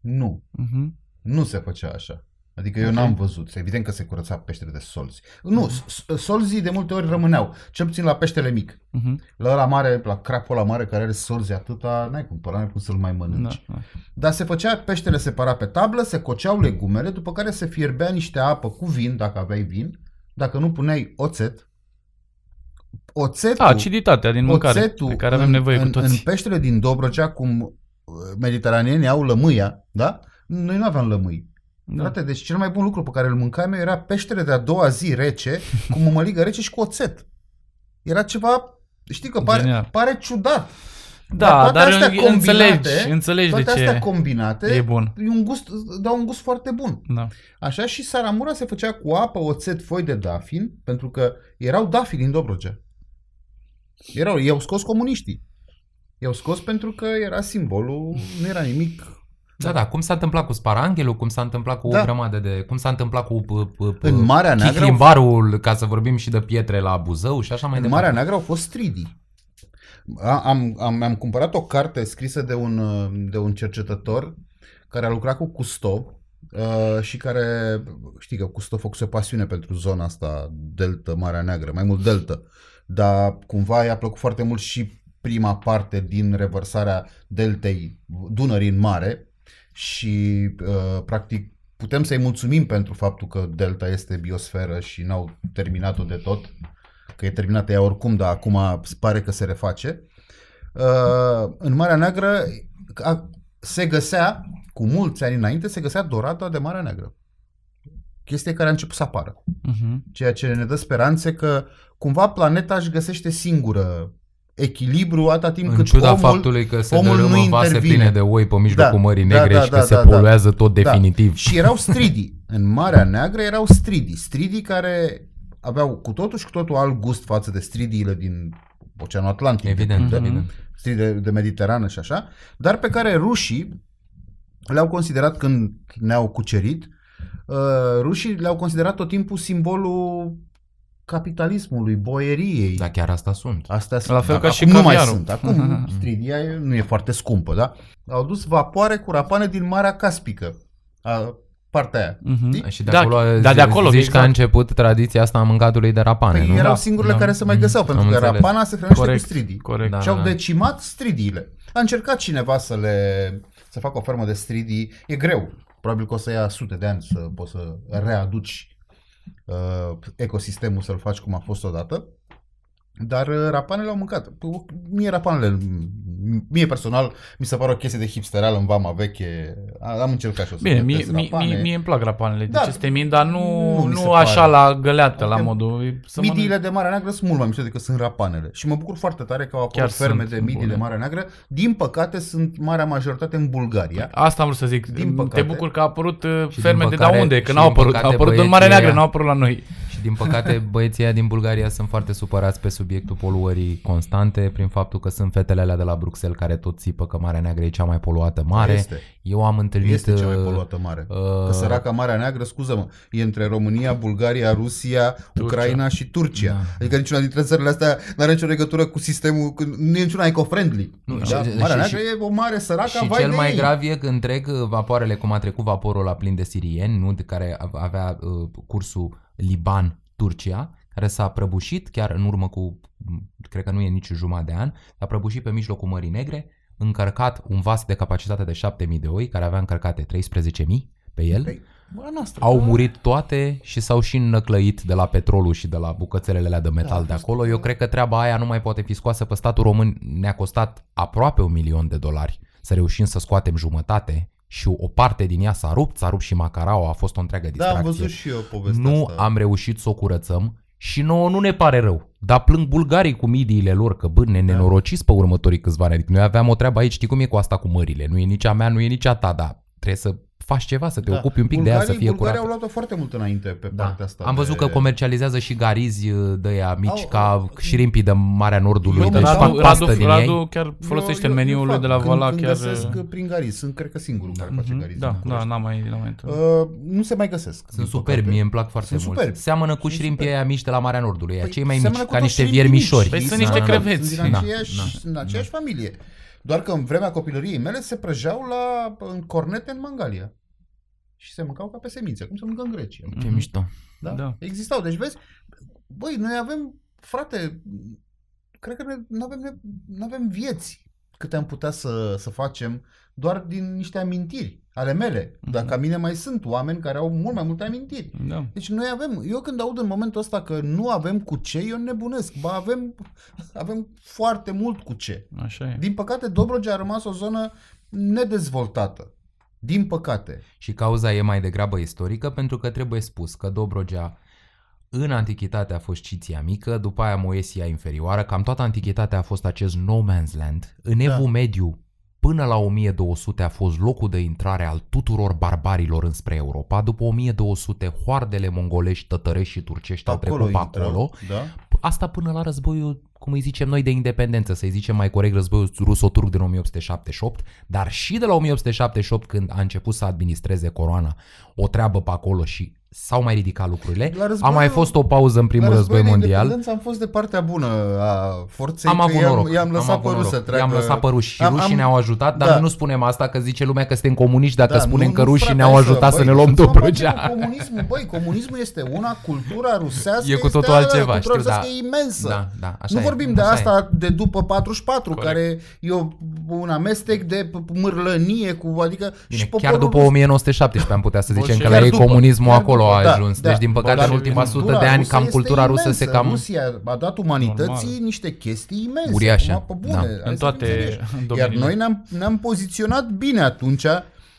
Nu. Mhm. Nu se făcea așa. Adică eu Ok. n-am văzut. Evident că se curăța peștele de solzi. Nu, s- solzii de multe ori rămâneau. Cel puțin la peștele mic. Mhm. La ăla mare, la crapul ăla mare care are solzi atâta, n-ai cum, pe ăla n-ai cum să-l mai mănânci. Da, da. Dar se făcea peștele separat pe tablă, se coceau legumele, după care se fierbea niște apă cu vin, dacă aveai vin. Dacă nu puneai oțet. Oțetul, Da, aciditatea din mâncare oțetul de care avem în, nevoie în, cu toții. în peștele din Dobrogea, cum uh, mediteraneeni au lămâia, da? Noi nu aveam lămâi. Da. Frate, deci cel mai bun lucru pe care îl mâncam eu era peștele de a doua zi rece, cu mămăligă rece și cu oțet. Era ceva, știi că pare, Genial. pare ciudat. Da, toate dar astea în- înțelegi, înțelegi de toate astea ce combinate e bun. e un gust, dau un gust foarte bun. Da. Așa și saramura se făcea cu apă, oțet, foi de dafin, pentru că erau dafini din Dobrogea. Erau, i-au scos comuniștii. I-au scos pentru că era simbolul, nu era nimic. Da, da, cum s-a întâmplat cu Sparanghelul, cum s-a întâmplat cu Da. o grămadă de... Cum s-a întâmplat cu... P, p, p, În Marea Neagră au- Chichlimbarul, ca să vorbim și de pietre la Buzău și așa mai În departe. Marea Neagră au fost stridii. A- Am, am, am cumpărat o carte scrisă de un, uh, de un cercetător care a lucrat cu Custov uh, și care, știi că Custov făcuse o pasiune pentru zona asta, Delta, Marea Neagră, mai mult Delta, dar cumva i-a plăcut foarte mult și prima parte din revărsarea Deltei Dunării în mare și uh, practic putem să-i mulțumim pentru faptul că Delta este biosferă și n-au terminat-o de tot, că e terminată ea oricum, dar acum pare că se reface. Uh, în Marea Neagră a, se găsea, cu mulți ani înainte, se găsea dorada de Marea Neagră. Chestie care a început să apară. Mhm. Ceea ce ne dă speranțe că cumva planeta își găsește singură echilibru atâta timp În cât ciuda omul, faptului că se omul dărâmă nu vase intervine. pline de oi pe mijlocul Da, Mării da, Negre da, și da, că se da, da. poluează tot Da. definitiv. Și erau stridii. În Marea Neagră erau stridii. Stridii care aveau cu totul și cu totul alt gust față de stridiile din Oceanul Atlantic. de Evident, pildă. evident. stridii de, de Mediterană și așa, dar pe care rușii le-au considerat când ne-au cucerit, uh, rușii le-au considerat tot timpul simbolul capitalismului, boieriei. Da, chiar asta sunt. Astea La sunt. fel ca Acum și nu mai caviarul. sunt. Acum *laughs* stridia e- nu e foarte scumpă, da? Au dus vapoare cu rapane din Marea Caspică. A, partea aia. Mhm. Știi? Și de Da, acolo, da, de zi- acolo, zici exact. că a început tradiția asta a mâncatului de rapane, Păi nu? erau Da, singurele da. care se mai Mm, găseau, pentru am că înțeles. rapana se hrănește Corect, cu stridii. corect. Da. Și au decimat stridiile. A încercat cineva să le să facă o fermă de stridii. E greu. Probabil că o să ia sute de ani să poți să readuci uh, ecosistemul, să-l faci cum a fost odată. Dar uh, rapanele au mâncat. Mie rapanele, m- mie personal, mi se pare o chestie de hipsteral în vama veche. A- Am încercat și o să Bine, mie, gătesc mie, rapane. mie, mie îmi plac rapanele de Da. ce min, dar nu, Nu nu, mi se nu așa pare. la găleată, la Adică modul... Să Midiile mănânc- de Marea Neagră sunt mult mai mișto decât sunt rapanele. Și mă bucur foarte tare că au apărut Chiar ferme sunt de midii bune. de Marea Neagră. Din păcate sunt marea majoritate în Bulgaria. Asta am vrut să zic. Din Te păcate. bucur că a apărut uh, Și ferme din de păcare- da unde, că și n-au din apărut. păcate Au apărut în băieții Marea Neagră, ăia- n-au apărut la noi. Și Și din păcate băieții ăia din Bulgaria sunt foarte supărați pe subiectul poluării constante prin faptul că sunt fetele alea de la Bruxelles care tot țipă că Marea Neagră e cea mai poluată mare. Este. Eu am întâlnit... Este cea mai uh, poluată mare. uh, Că săraca Marea Neagră, scuză-mă, e între România, Bulgaria, Rusia, Ucraina și Turcia. Da. Adică niciuna dintre țările astea nu are nicio legătură cu sistemul, cu, nu e niciuna eco-friendly. Nu, da? și- Marea și- Neagră e o mare săracă, Și vai cel de mai ei. grav e că întreg uh, vapoarele, cum a trecut vaporul la plin de sirieni, nu, de care a- avea uh, cursul Liban-Turcia, care s-a prăbușit chiar în urmă cu, m, cred că nu e nici jumătate de an, s-a prăbușit pe mijlocul Mării Negre, încărcat un vas de capacitate de 7000 de oi, care avea încărcate 13.000 pe el. Păi, bă, noastră, Au da. murit toate și s-au și înnăclăit de la petrolul și de la bucățelele alea de metal Da, de a fost- acolo. Eu cred că treaba aia nu mai poate fi scoasă pe statul român. Ne-a costat aproape un milion de dolari să reușim să scoatem jumătate și o parte din ea s-a rupt, s-a rupt și Macaraua, a fost o întreagă Da, distracție. am văzut și eu povestea nu asta. am reușit să o curățăm și nouă nu ne pare rău. Dar plâng bulgarii cu midiile lor că bă, Da. ne nenorociți pe următorii câțiva ani. Adică noi aveam o treabă aici, știi cum e cu asta cu mările. Nu e nici a mea, nu e nici a ta, dar trebuie să faci ceva, să te Da. ocupi un pic de ea, să Bulgarii- fie Bulgarii curată. au luat-o foarte mult înainte pe Da. partea asta. Am văzut de... că comercializează și garizi uh, de aia mici, Au- ca șirimpii de Marea Nordului, Eu deci Radu- fac Radu, pastă Radu, din Radu ei. chiar folosește Eu- în eu- meniul eu lui fac. de la când, Vala când chiar... găsesc prin garizi. Sunt, cred că, singurul care face Mhm, garizi. Da, în da, București. n-am mai, n-am mai întâlnit. Uh, nu se mai găsesc. Sunt din superbi, păcate. mie îmi plac foarte Sunt mult. superbi. Seamănă cu Sunt șirimpii superbi. aia mici de la Marea Nordului, aia Păi, cei mai seamănă mici, cu ca toți niște șirimpii viermișori. mici. Păi sunt Ei niște sunt- creveți. Sunt din Da, aceeași, da, în aceeași familie. Doar că în vremea copilăriei mele se prăjeau la, în cornete în Mangalia. Și se mâncau ca pe semințe, cum se mâncă în Grecia. Ce mișto. Da? Da. Existau. Deci vezi, băi, noi avem, frate, cred că nu avem, nu avem vieți câte am putea să, să facem doar din niște amintiri ale mele. Dar ca mine mai sunt oameni care au mult mai multe amintiri. Da. Deci noi avem, eu când aud în momentul ăsta că nu avem cu ce, eu nebunesc. Ba avem, *laughs* avem foarte mult cu ce. Așa e. Din păcate, Dobrogea a rămas o zonă nedezvoltată. Din păcate. Și cauza e mai degrabă istorică pentru că trebuie spus că Dobrogea în antichitate a fost Ciția mică, după aia Moesia inferioară, cam toată antichitatea a fost acest no man's land. În Da. Evul Mediu, până la 1200 a fost locul de intrare al tuturor barbarilor înspre Europa. După 1200, hoardele mongolești, tătărești și turcești au trecut pe intrau, acolo. Da? Asta până la războiul, cum îi zicem noi, de independență, să-i zicem mai corect războiul ruso-turc din 1878, dar și de la 1878 când a început să administreze coroana o treabă pe acolo și s-au mai ridicat lucrurile. La A războiul- mai fost o pauză în primul La război războiul de mondial. independență am fost de partea bună a forței, Am că avut i-am, noroc. i-am am lăsat avut pe ruși noroc. să treacă. I-am lăsat pe ruși și Am- rușii am- ne-au ajutat, dar da. noi nu spunem asta că zice lumea că suntem comuniști dacă Da, spunem nu- că nu, rușii frate, ne-au hai să- ajutat să băi, ne luăm ce-ți mă face Dobrogea. cu Comunismul, băi, comunismul este una, cultura rusească E cu este totul alta, altceva, cultura știu, da. rusească e imensă. Da, da, așa nu e, vorbim de așa asta de după 44, Corect. care e o, un amestec de p- mârlănie cu, adică Bine, și chiar poporul după rus- 1917 am putea să zicem că Chiar la ei după, comunismul chiar acolo după, a da, ajuns. da. Deci din păcate Dar în ultima Cultura sută de ani rusă cam este cultura rusă se imensă. cam... Rusia a dat umanității Normal. niște chestii imense. Uriașe, acum, pe bune, da. hai În să toate fim serioși. Iar domeniile. noi ne-am, ne-am poziționat bine atunci.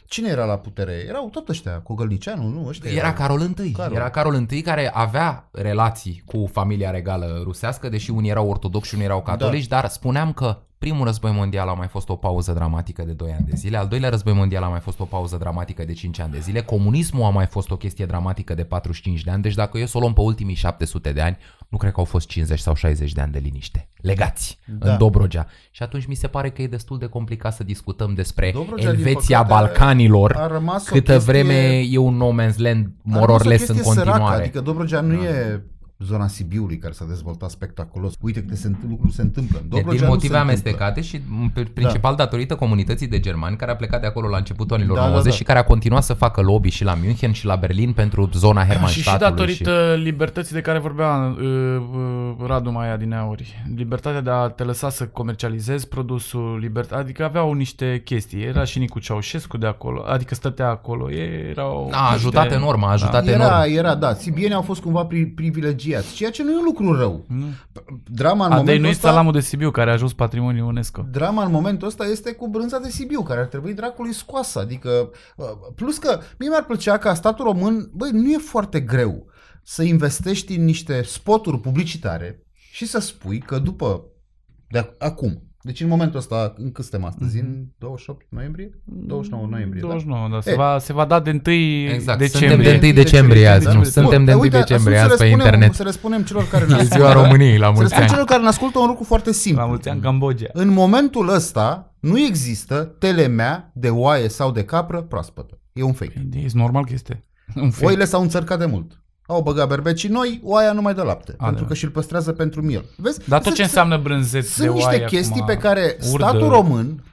Cine era la putere? Erau tot ăștia, Cogălnicianu, nu? Ăștia Era erau. Carol I. Carol. Era Carol I care avea relații cu familia regală rusească, deși unii erau ortodoxi și unii erau catolici, dar spuneam că primul război mondial a mai fost o pauză dramatică de 2 ani de zile, al doilea război mondial a mai fost o pauză dramatică de 5 ani de zile, comunismul a mai fost o chestie dramatică de 45 de ani, deci dacă eu să o luăm pe ultimii 700 de ani, nu cred că au fost 50 sau 60 de ani de liniște, legați Da. în Dobrogea. Și atunci mi se pare că e destul de complicat să discutăm despre Dobrogea, din Elveția păcate, Balcanilor, a rămas o câtă chestie- vreme e un no man's land A more rămas or o less în chestie continuare. Săracă, adică Dobrogea nu e zona Sibiului care s-a dezvoltat spectaculos. Uite că se, întâmplă- lucruri se întâmplă. În De, Dobrogea din nu motive se întâmplă. amestecate și m, pe- principal datorită comunității de germani care a plecat de acolo la începutul anilor Da, da, 90 da. și care a continuat să facă lobby și la München și la Berlin pentru zona Și și Hermannstadtului. datorită libertății de care vorbea uh, uh, Radu Maia din Auri. Libertatea de a te lăsa să comercializezi produsul, libertate, adică aveau niște chestii. Era și Nicu Ceaușescu de acolo, adică stătea acolo. Erau A ajutat niște- enorm, a ajutat Era, enorm. era, da. Sibienii au fost cumva pri- privilegiați, ceea ce nu e un lucru rău. Nu. Drama în Adei momentul nu ăsta... salamul de Sibiu care a ajuns patrimoniul UNESCO. Drama în momentul ăsta este cu brânza de Sibiu, care ar trebui dracului scoasă. Adică, uh, plus că mie mi-ar plăcea ca statul român, băi, nu e foarte greu să investești în niște spoturi publicitare și să spui că după, de ac- acum, Deci în momentul ăsta, în cât suntem astăzi? În 28 noiembrie? 29 noiembrie, 29, da. Se, E. va, se va da de 1 Exact, decembrie. suntem de 1 decembrie azi, nu, suntem de 1 Uite, decembrie să azi pe răspunem- internet. Să răspunem celor care ne *laughs* E ascultă. ziua României la Să mulți răspunem ani. celor care ne ascultă un lucru foarte La simplu. mulți ani Cambodgia. În momentul ăsta nu există telemea de oaie sau de capră proaspătă. E un fake. E normal că este. Un fake. Oile s-au înțărcat de mult. Au băgat berbecii noi, oaia nu mai dă lapte. pentru Adevărat. că și-l păstrează pentru miel. Vezi? Dar tot Sunt- ce înseamnă brânzet de Sunt niște oaie chestii acum, pe care urdă, statul român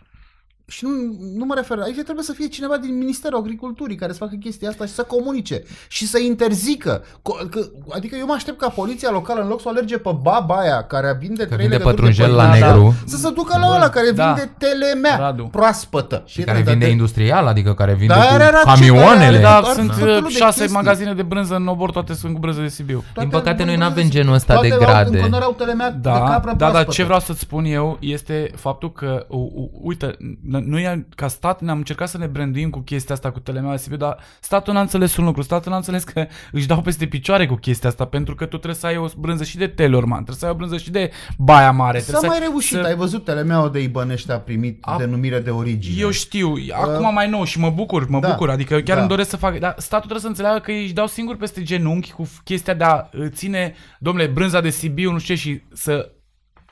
și nu, nu mă refer, aici trebuie să fie cineva din Ministerul Agriculturii care să facă chestia asta și să comunice și să interzică. Co- că, adică eu mă aștept ca poliția locală în loc să o alerge pe baba aia care vinde Că trei vinde legături de pătrunjel la pământ, negru. să se ducă la ăla care Da. vinde telemea Radu. proaspătă. Și care vinde industrial, adică care vinde Da, cu are race, camioanele. care Da, Doar sunt tot felul uh, de șase chestii. magazine de brânză în obor, toate sunt cu brânză de Sibiu. Din păcate, noi nu n-avem genul ăsta de Toate au- grade. În erau telemea de Da, capră da, dar proaspătă. ce vreau să-ți spun eu este faptul că, u, u, uite, n- noi ca stat ne-am încercat să ne branduim cu chestia asta cu telemea Sibiu, dar statul n-a înțeles un lucru. Statul n-a înțeles că își dau peste picioare cu chestia asta, pentru că tu trebuie să ai o brânză și de Telorman, trebuie să ai o brânză și de Baia Mare. S-a trebuie mai să, reușit, să- ai văzut telemeaua de Ibănești a primit A- denumire de origine. Eu știu, acum mai nou și mă bucur, mă Da. bucur, adică eu chiar Da. îmi doresc să fac, dar statul trebuie să înțeleagă că își dau singur peste genunchi cu chestia de a uh, ține, domnule, brânza de Sibiu, nu știu ce, și să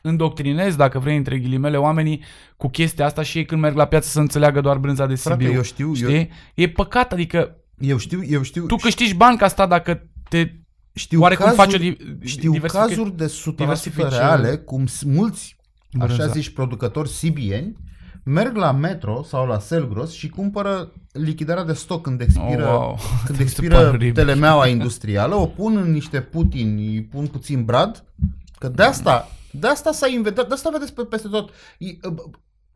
îndoctrinez, dacă vrei, între ghilimele, oamenii cu chestia asta și ei când merg la piață să înțeleagă doar brânza de Frate, Sibiu. eu știu, știi? E păcat, adică Eu știu, eu știu, tu câștigi bani ca stat dacă te știu oarecum cazuri, faci o di- știu diversific- cazuri de 100% diversifici, reale, cum s- mulți, brânza. așa zici, producători sibieni, merg la Metro sau la Selgros și cumpără lichidarea de stoc când expiră, Oh, wow. *laughs* când Mi se pare expiră oribil. telemeaua industrială, o pun în niște putini, îi pun puțin brad, că de asta, de asta s-a inventat, de asta vedeți pe, peste tot, I-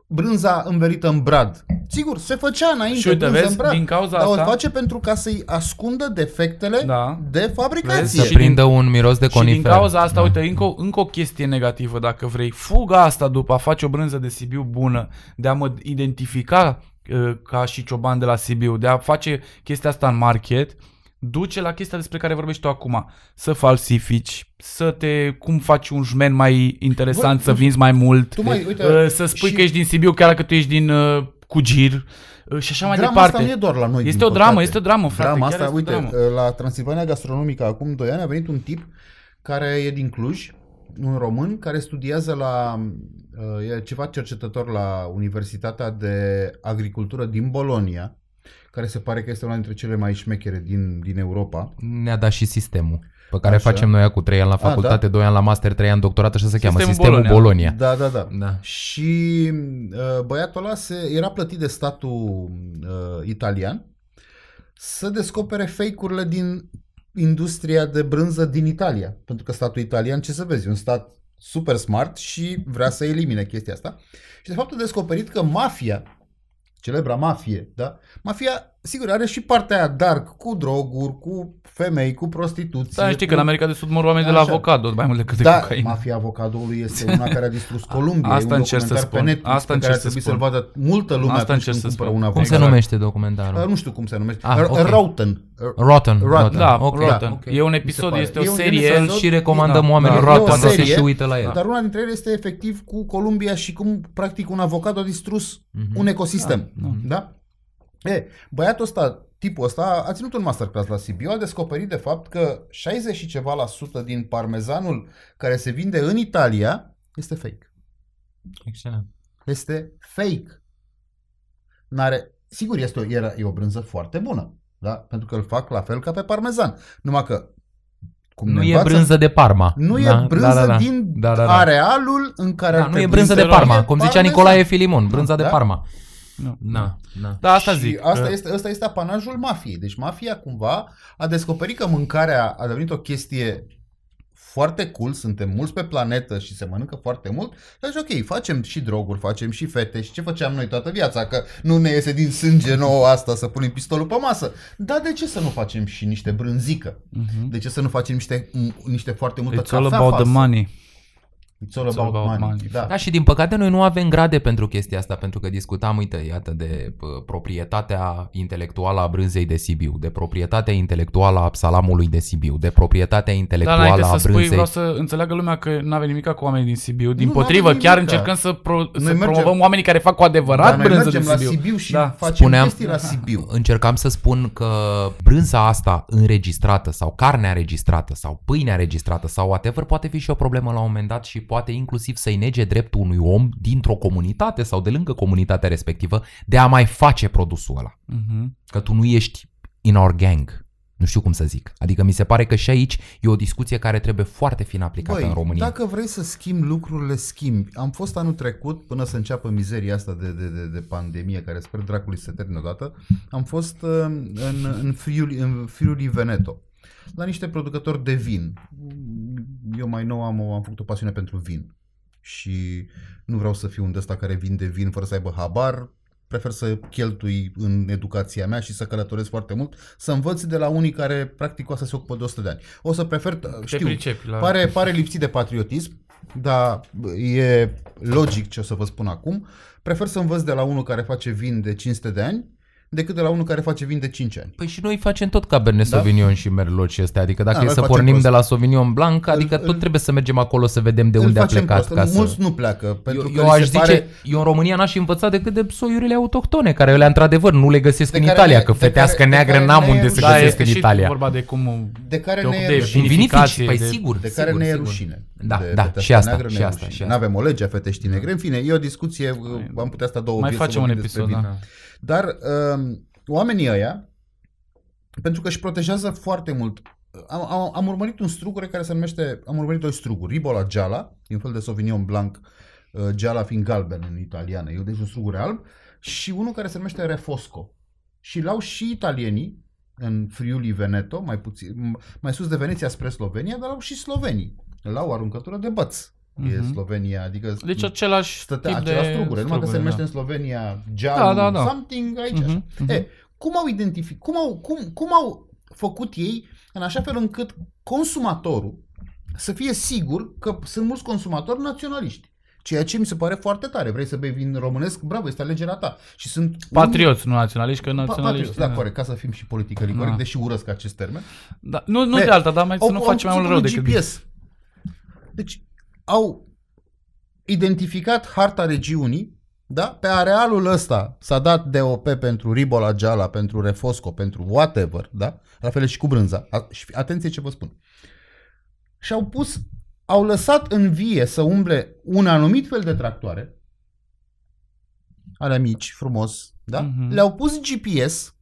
brânza învelită în brad. Sigur, se făcea înainte Și uite, brânză vezi, în brad, din cauza dar asta- o face pentru ca să-i ascundă defectele Da. de fabricație. Vezi? Să Și prindă un miros de Și conifer. din cauza asta, Da. uite, încă, o- încă o chestie negativă, dacă vrei. Fuga asta după a face o brânză de Sibiu bună, de a mă identifica uh, ca și cioban de la Sibiu, de a face chestia asta în market, duce la chestia despre care vorbești tu acum. Să falsifici, să te, cum faci un jmen mai interesant, Bă, să tu- vinzi mai mult, tu mai- uite, uh, să spui și- că ești din Sibiu chiar dacă tu ești din uh, Cugir uh, și așa mai Drama departe. asta nu e doar la noi. Este din o dramă, păcate. este o dramă, frate, Drama chiar asta, este o uite, dramă. la Transilvania Gastronomică acum 2 ani a venit un tip care e din Cluj, un român care studiază la uh, e ceva cercetător la Universitatea de Agricultură din Bolonia, care se pare că este una dintre cele mai șmechere din, din Europa. Ne-a dat și sistemul pe care Așa. facem noi cu 3 ani la facultate, da? 2 ani la master, 3 ani doctorat, așa se cheamă, Sistemul sistemul Bologna. Bolonia. Da, da, da. Da. Și uh, băiatul ăla se, era plătit de statul uh, italian să descopere fake-urile din industria de brânză din Italia. Pentru că statul italian, ce să vezi, e un stat super smart și vrea să elimine chestia asta. Și de fapt a descoperit că mafia, celebra mafie, da? Mafia, sigur, are și partea aia dark, cu droguri, cu femei, cu prostituție. Da, știi că cu... în America de Sud mor oameni de la Așa. avocado, mai mult decât de Da, cocaină. mafia avocadoului este una care a distrus *laughs* Columbia. Asta e un încerc să documentar spun. pe Netflix Asta pe care încerc ar să trebui să-l spun. vadă multă lume Asta atunci încerc când să cumpără spun. un Cum se avocat. numește Uh, documentarul? Nu știu cum se numește. Ah, R- ok. Rotten. Rotten. Rotten. Da, ok. Rotten. ok. E un Mi episod, se pare. este o E un serie. episod- Îl și recomandăm Da, oamenilor da, da, e o poate să serie, și uită la el. Dar una dintre ele este efectiv cu Columbia și cum practic un avocat a distrus Mhm. un ecosistem. Da, Da? E, băiatul ăsta, tipul ăsta, a ținut un masterclass la Sibiu, a descoperit de fapt că 60 și ceva la sută din parmezanul care se vinde în Italia este fake. Excelent. Este fake. N-are, sigur, este o, era, e o brânză foarte bună, da? Pentru că îl fac la fel ca pe parmezan. Numai că cum Nu ne e învață- brânză de Parma. nu Da, e brânză da, da, da. din Da, da, da. arealul în care Da, ar nu e trebui brânză să de fie Parma, cum zicea parmezan. Nicolae Filimon, brânza de Da? Parma. Nu. Da, da. Da, asta și zic. Asta Uh, este, asta este apanajul mafiei. Deci mafia cumva a descoperit că mâncarea a devenit o chestie foarte cool, suntem mulți pe planetă și se mănâncă foarte mult. Deci ok, facem și droguri, facem și fete și ce făceam noi toată viața, că nu ne iese din sânge nouă asta să punem pistolul pe masă. Dar de ce să nu facem și niște brânzică? mhm. De ce să nu facem niște, m- niște foarte multă It's all cafea about the falsă? money. It's all about, about money. money. Da. Da, și din păcate noi nu avem grade pentru chestia asta, pentru că discutam, uite, iată, de uh, proprietatea intelectuală a brânzei de Sibiu, de proprietatea intelectuală a salamului de Sibiu, de proprietatea Dar intelectuală înainte a să spui, brânzei. vreau să înțeleagă lumea că nu avem nimic cu oamenii din Sibiu. Din Nu, potrivă, n-avem chiar nimica. încercăm să, pro, să mergem- promovăm oamenii care fac cu adevărat Dar noi brânză mergem din la Sibiu. Sibiu și Da. facem Spuneam- chestii la Sibiu. Încercam să spun că brânza asta înregistrată sau carnea înregistrată sau pâinea înregistrată sau whatever poate fi și o problemă la un moment dat și poate inclusiv să-i nege dreptul unui om dintr-o comunitate sau de lângă comunitatea respectivă de a mai face produsul ăla. Mhm. Că tu nu ești in our gang. Nu știu cum să zic. Adică mi se pare că și aici e o discuție care trebuie foarte fin aplicată Băi, în România. dacă vrei să schimbi lucrurile, schimbi. Am fost anul trecut, până să înceapă mizeria asta de, de, de, de pandemie, care sper dracului să se termine odată, am fost uh, în, în, Friuli, în Friuli Veneto, la niște producători de vin. Eu mai nou am, am făcut o pasiune pentru vin și nu vreau să fiu un de ăsta care vinde vin fără să aibă habar, prefer să cheltui în educația mea și să călătoresc foarte mult, să învăț de la unii care practic o să se ocupă de 100 de ani. O să prefer, Te știu, pricepi la... Pare, pare lipsit de patriotism, dar e logic ce o să vă spun acum. Prefer să învăț de la unul care face vin de 500 de ani decât de la unul care face vin de 5 ani. Păi și noi facem tot Cabernet Da? Sauvignon și Merlot și astea, adică dacă Da, e noi să facem pornim prost. de la Sauvignon Blanc, adică Îl- tot îl- trebuie să mergem acolo să vedem de unde a Îl facem plecat. prost. Ca să... Mulți nu pleacă, pentru eu, că eu li aș se zice, pare... eu în România n-aș învăța decât de soiurile autohtone, care ele într-adevăr nu le găsesc De în care Italia, ne- că de fetească care- de neagră care n-am ne unde e să rușine. Da, găsesc este în și Italia. vorba de cum De care te ne ocupi e de rușine. vinificație. Păi de- sigur, De care sigur, ne e sigur. rușine. Da, de da, fetească și asta, neagră ne și e asta, rușine. și asta. N-avem o lege a feteștii negre. În fine, e o discuție, am putea sta două Mai vieți să facem un vorbim despre episod, vin. da. Dar um, oamenii ăia, pentru că își protejează foarte mult, am, am, am urmărit un strugure care se numește, am urmărit doi struguri, Ribola Giala, din fel de Sauvignon Blanc, uh, Giala fiind galben în italiană, e deci un strugure alb, și unul care se numește Refosco. Și l-au și italienii, în Friuli Veneto, mai, puțin, mai sus de Veneția spre Slovenia, dar l-au și slovenii. La o aruncătură de băț. E Mhm. Slovenia, adică Deci același stătea tip același de strugure, numai că se strugure, numește da. în Slovenia Giallo, Da, da, da. something aici. Mhm, așa. mhm. E, cum au identificat, cum au, cum, cum au făcut ei în așa fel încât consumatorul să fie sigur că sunt mulți consumatori naționaliști. Ceea ce mi se pare foarte tare. Vrei să bei vin românesc? Bravo, este alegerea ta. Și sunt Patrioți, nu naționaliști, că Pa- naționaliști... Patrioți, da, corect, ca să fim și politically corect, Da. deși urăsc acest termen. Da, nu, nu E, de alta, dar mai să nu facem mai pus mult rău un decât... GPS. Deci au identificat harta regiunii, da? Pe arealul ăsta s-a dat DOP pentru Ribola Giala, pentru Refosco, pentru whatever, da? La fel și cu brânza. A- Și atenție ce vă spun. Și au pus, au lăsat în vie să umble un anumit fel de tractoare, alea mici, frumos, da? Mhm. Le-au pus GPS,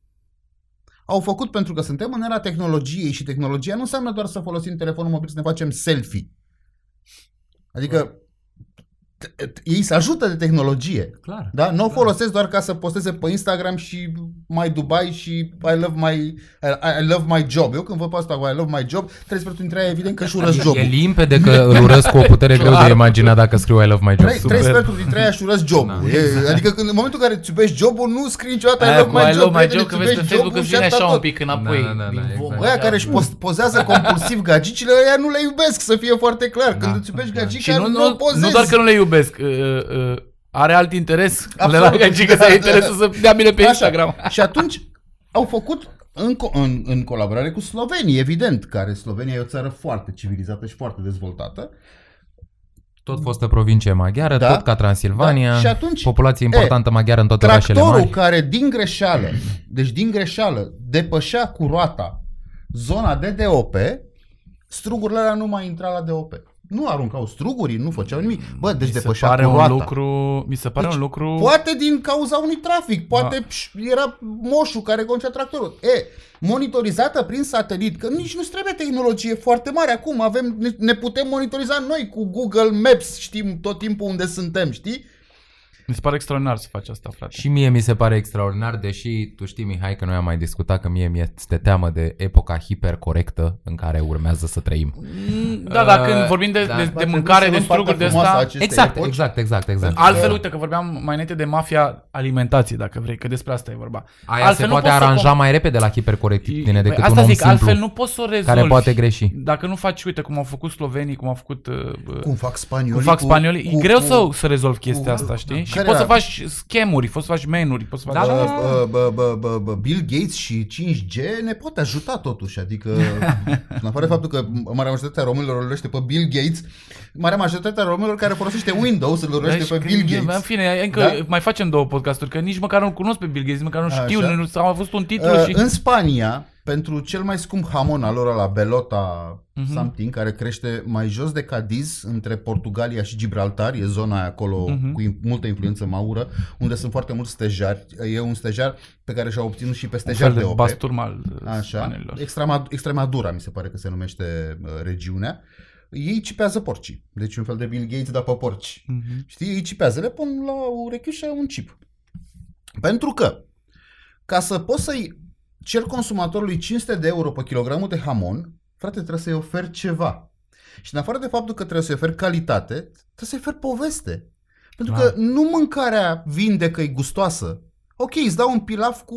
au făcut pentru că suntem în era tehnologiei și tehnologia nu înseamnă doar să folosim telefonul mobil să ne facem selfie. Adică t- t- ei se ajută de tehnologie. Clar. Da? Nu o folosesc doar ca să posteze pe Instagram și My Dubai și I love my, I, I love my job. Eu când văd pe asta cu I love my job, trebuie să dintre ei evident că își urăsc E jobul. limpede că îl urăsc cu o putere greu de imaginat dacă scriu I love my job. Trei, trei sferturi dintre ei își urăsc jobul. Da. E, adică când, în momentul în care îți iubești jobul, nu scrii niciodată I Aia love cu my I job. love my prietene, job, că îți vezi pe iubești Facebook jobul îți și vine asta așa un tot. pic înapoi. Da, da, da, din exact. vomă, Ăia așa. care își post, pozează compulsiv gagicile, ăia nu le iubesc, să fie foarte clar. Când Da. îți iubești Da. gagica, Și nu, nu, nu, pozezi. nu doar că nu le iubesc, uh, uh, are alt interes. Absolut. Le la gagică Da, să da, interesul da. să dea bine pe Așa. Instagram. Și atunci au făcut în, co- în, în colaborare cu Slovenii, evident, care Slovenia e o țară foarte civilizată și foarte dezvoltată. Tot fostă provincie maghiară, Da. tot ca Transilvania, Da. Și atunci, populație importantă maghiară în toate orașele Tractorul mari. care din greșeală, deci din greșeală, depășea cu roata zona de DOP, strugurile alea nu mai intra la DOP. Nu aruncau strugurii, nu făceau nimic. Bă, deci mi se depășea pare cu un roata. lucru, mi se pare Deci, un lucru... Poate din cauza unui trafic, poate Da. pș, era moșul care conducea tractorul. E, monitorizată prin satelit, că nici nu trebuie tehnologie foarte mare acum, avem, ne, ne putem monitoriza noi cu Google Maps, știm tot timpul unde suntem, știi? Mi se pare extraordinar să faci asta, frate. Și mie mi se pare extraordinar, deși tu știi, Mihai, că noi am mai discutat că mie mi-este teamă de epoca hipercorectă în care urmează să trăim. Da, dar Uh, când vorbim de, da. de, Va de trebui mâncare, să de luăm partea struguri de frumoasă a asta... acestei Exact, epoci. exact, exact, exact. Altfel, Uh, uite că vorbeam mai înainte de mafia alimentației, dacă vrei, că despre asta e vorba. Aia altfel se nu poate poți să aranja com- mai repede la hipercorectitudine Păi decât asta un om zic, simplu altfel nu poți să o rezolvi. care poate greși. Dacă nu faci, uite, cum au făcut slovenii, cum au făcut... Uh, Cum fac spaniolii? cum fac spaniolii, cu- e greu cu- să, să rezolvi chestia cu- asta, știi? Și care poți să era? faci schemuri, poți să faci menuri, poți să faci... Da, da, da. Bă, bă, bă, bă, bă, Bill Gates și 5G ne poate ajuta totuși, adică în afară de faptul că marea majoritatea românilor îl urăște pe Bill Gates, marea majoritatea românilor care folosește Windows îl urăște Deci, pe Bill când- Gates. În fine, încă Da? mai facem două podcasturi, că nici măcar nu cunosc pe Bill Gates, nici măcar nu știu, Așa. nu, sau a fost un titlu Uh, și... În Spania, pentru cel mai scump hamon al lor la Belota Mhm. something, care crește mai jos de Cadiz, între Portugalia și Gibraltar, e zona aia acolo Mhm. cu in- multă influență maură, unde sunt foarte mulți stejari. E un stejar pe care și-a obținut și pe un stejar fel de de ope. basturm al uh, Așa, spaniolilor. Extremad- Extremadura mi se pare că se numește uh, regiunea. Ei cipează porcii. Deci un fel de Bill Gates, dar pe porci. Mhm. Știi, ei cipează, le pun la urechiușă un chip. Pentru că, ca să poți să-i cer consumatorului 500 de euro pe kilogramul de hamon, frate, trebuie să-i oferi ceva. Și în afară de faptul că trebuie să-i oferi calitate, trebuie să-i oferi poveste. Pentru Clar. că nu mâncarea vinde că e gustoasă. Ok, îți dau un pilaf cu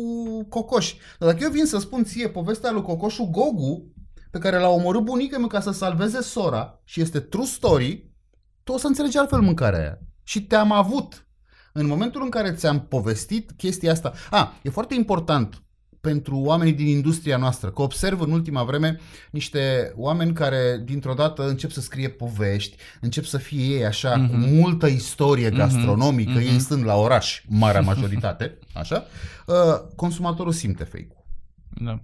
cocoș. Dar dacă eu vin să spun ție povestea lui Cocoșul Gogu, pe care l-a omorât bunica mea ca să salveze sora și este true story, tu o să înțelegi altfel mâncarea aia. Și te-am avut. În momentul în care ți-am povestit chestia asta. A, e foarte important pentru oamenii din industria noastră, că observ în ultima vreme niște oameni care dintr-o dată încep să scrie povești, încep să fie ei așa, Mhm. cu multă istorie Mhm, gastronomică, mhm. ei stând la oraș, marea majoritate, *laughs* așa, uh, consumatorul simte fake-ul. Da.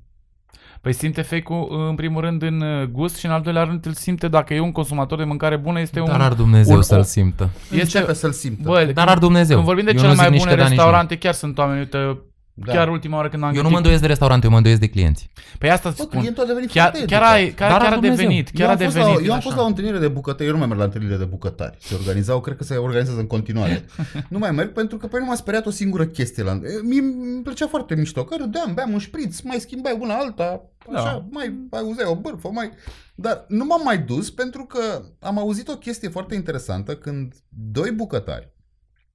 Păi simte fake-ul în primul rând în uh, gust și în al doilea rând îl simte dacă e un consumator de mâncare bună, este Dar un... ar Dumnezeu un- să-l o- simtă. Este, Începe să-l simtă. bă, Dar ar Dumnezeu. când vorbim de Eu cele nu mai zic nici bune că da, nici nu. restaurante, chiar sunt oameni, uite, Da. chiar ultima oară când am Eu nu gândit... mă îndoiesc de restaurant, eu mă îndoiesc de clienți. Păi asta Bă, spun. clientul a devenit Chiar, foarte chiar, educat. ai, chiar, Dar chiar a ar Dumnezeu. devenit, chiar eu a am, fost devenit. la, eu am așa. fost la o întâlnire de bucătări, eu nu mai merg la întâlnirile de bucătari. Se organizau, cred că se organizează în continuare. *laughs* nu mai merg pentru că pe mine m-a speriat o singură chestie. La... Mie îmi plăcea foarte mișto, că râdeam, beam un șpriț, mai schimbai una alta, așa, Da. mai auzeai o bârfă, mai... Dar nu m-am mai dus pentru că am auzit o chestie foarte interesantă când doi bucătari,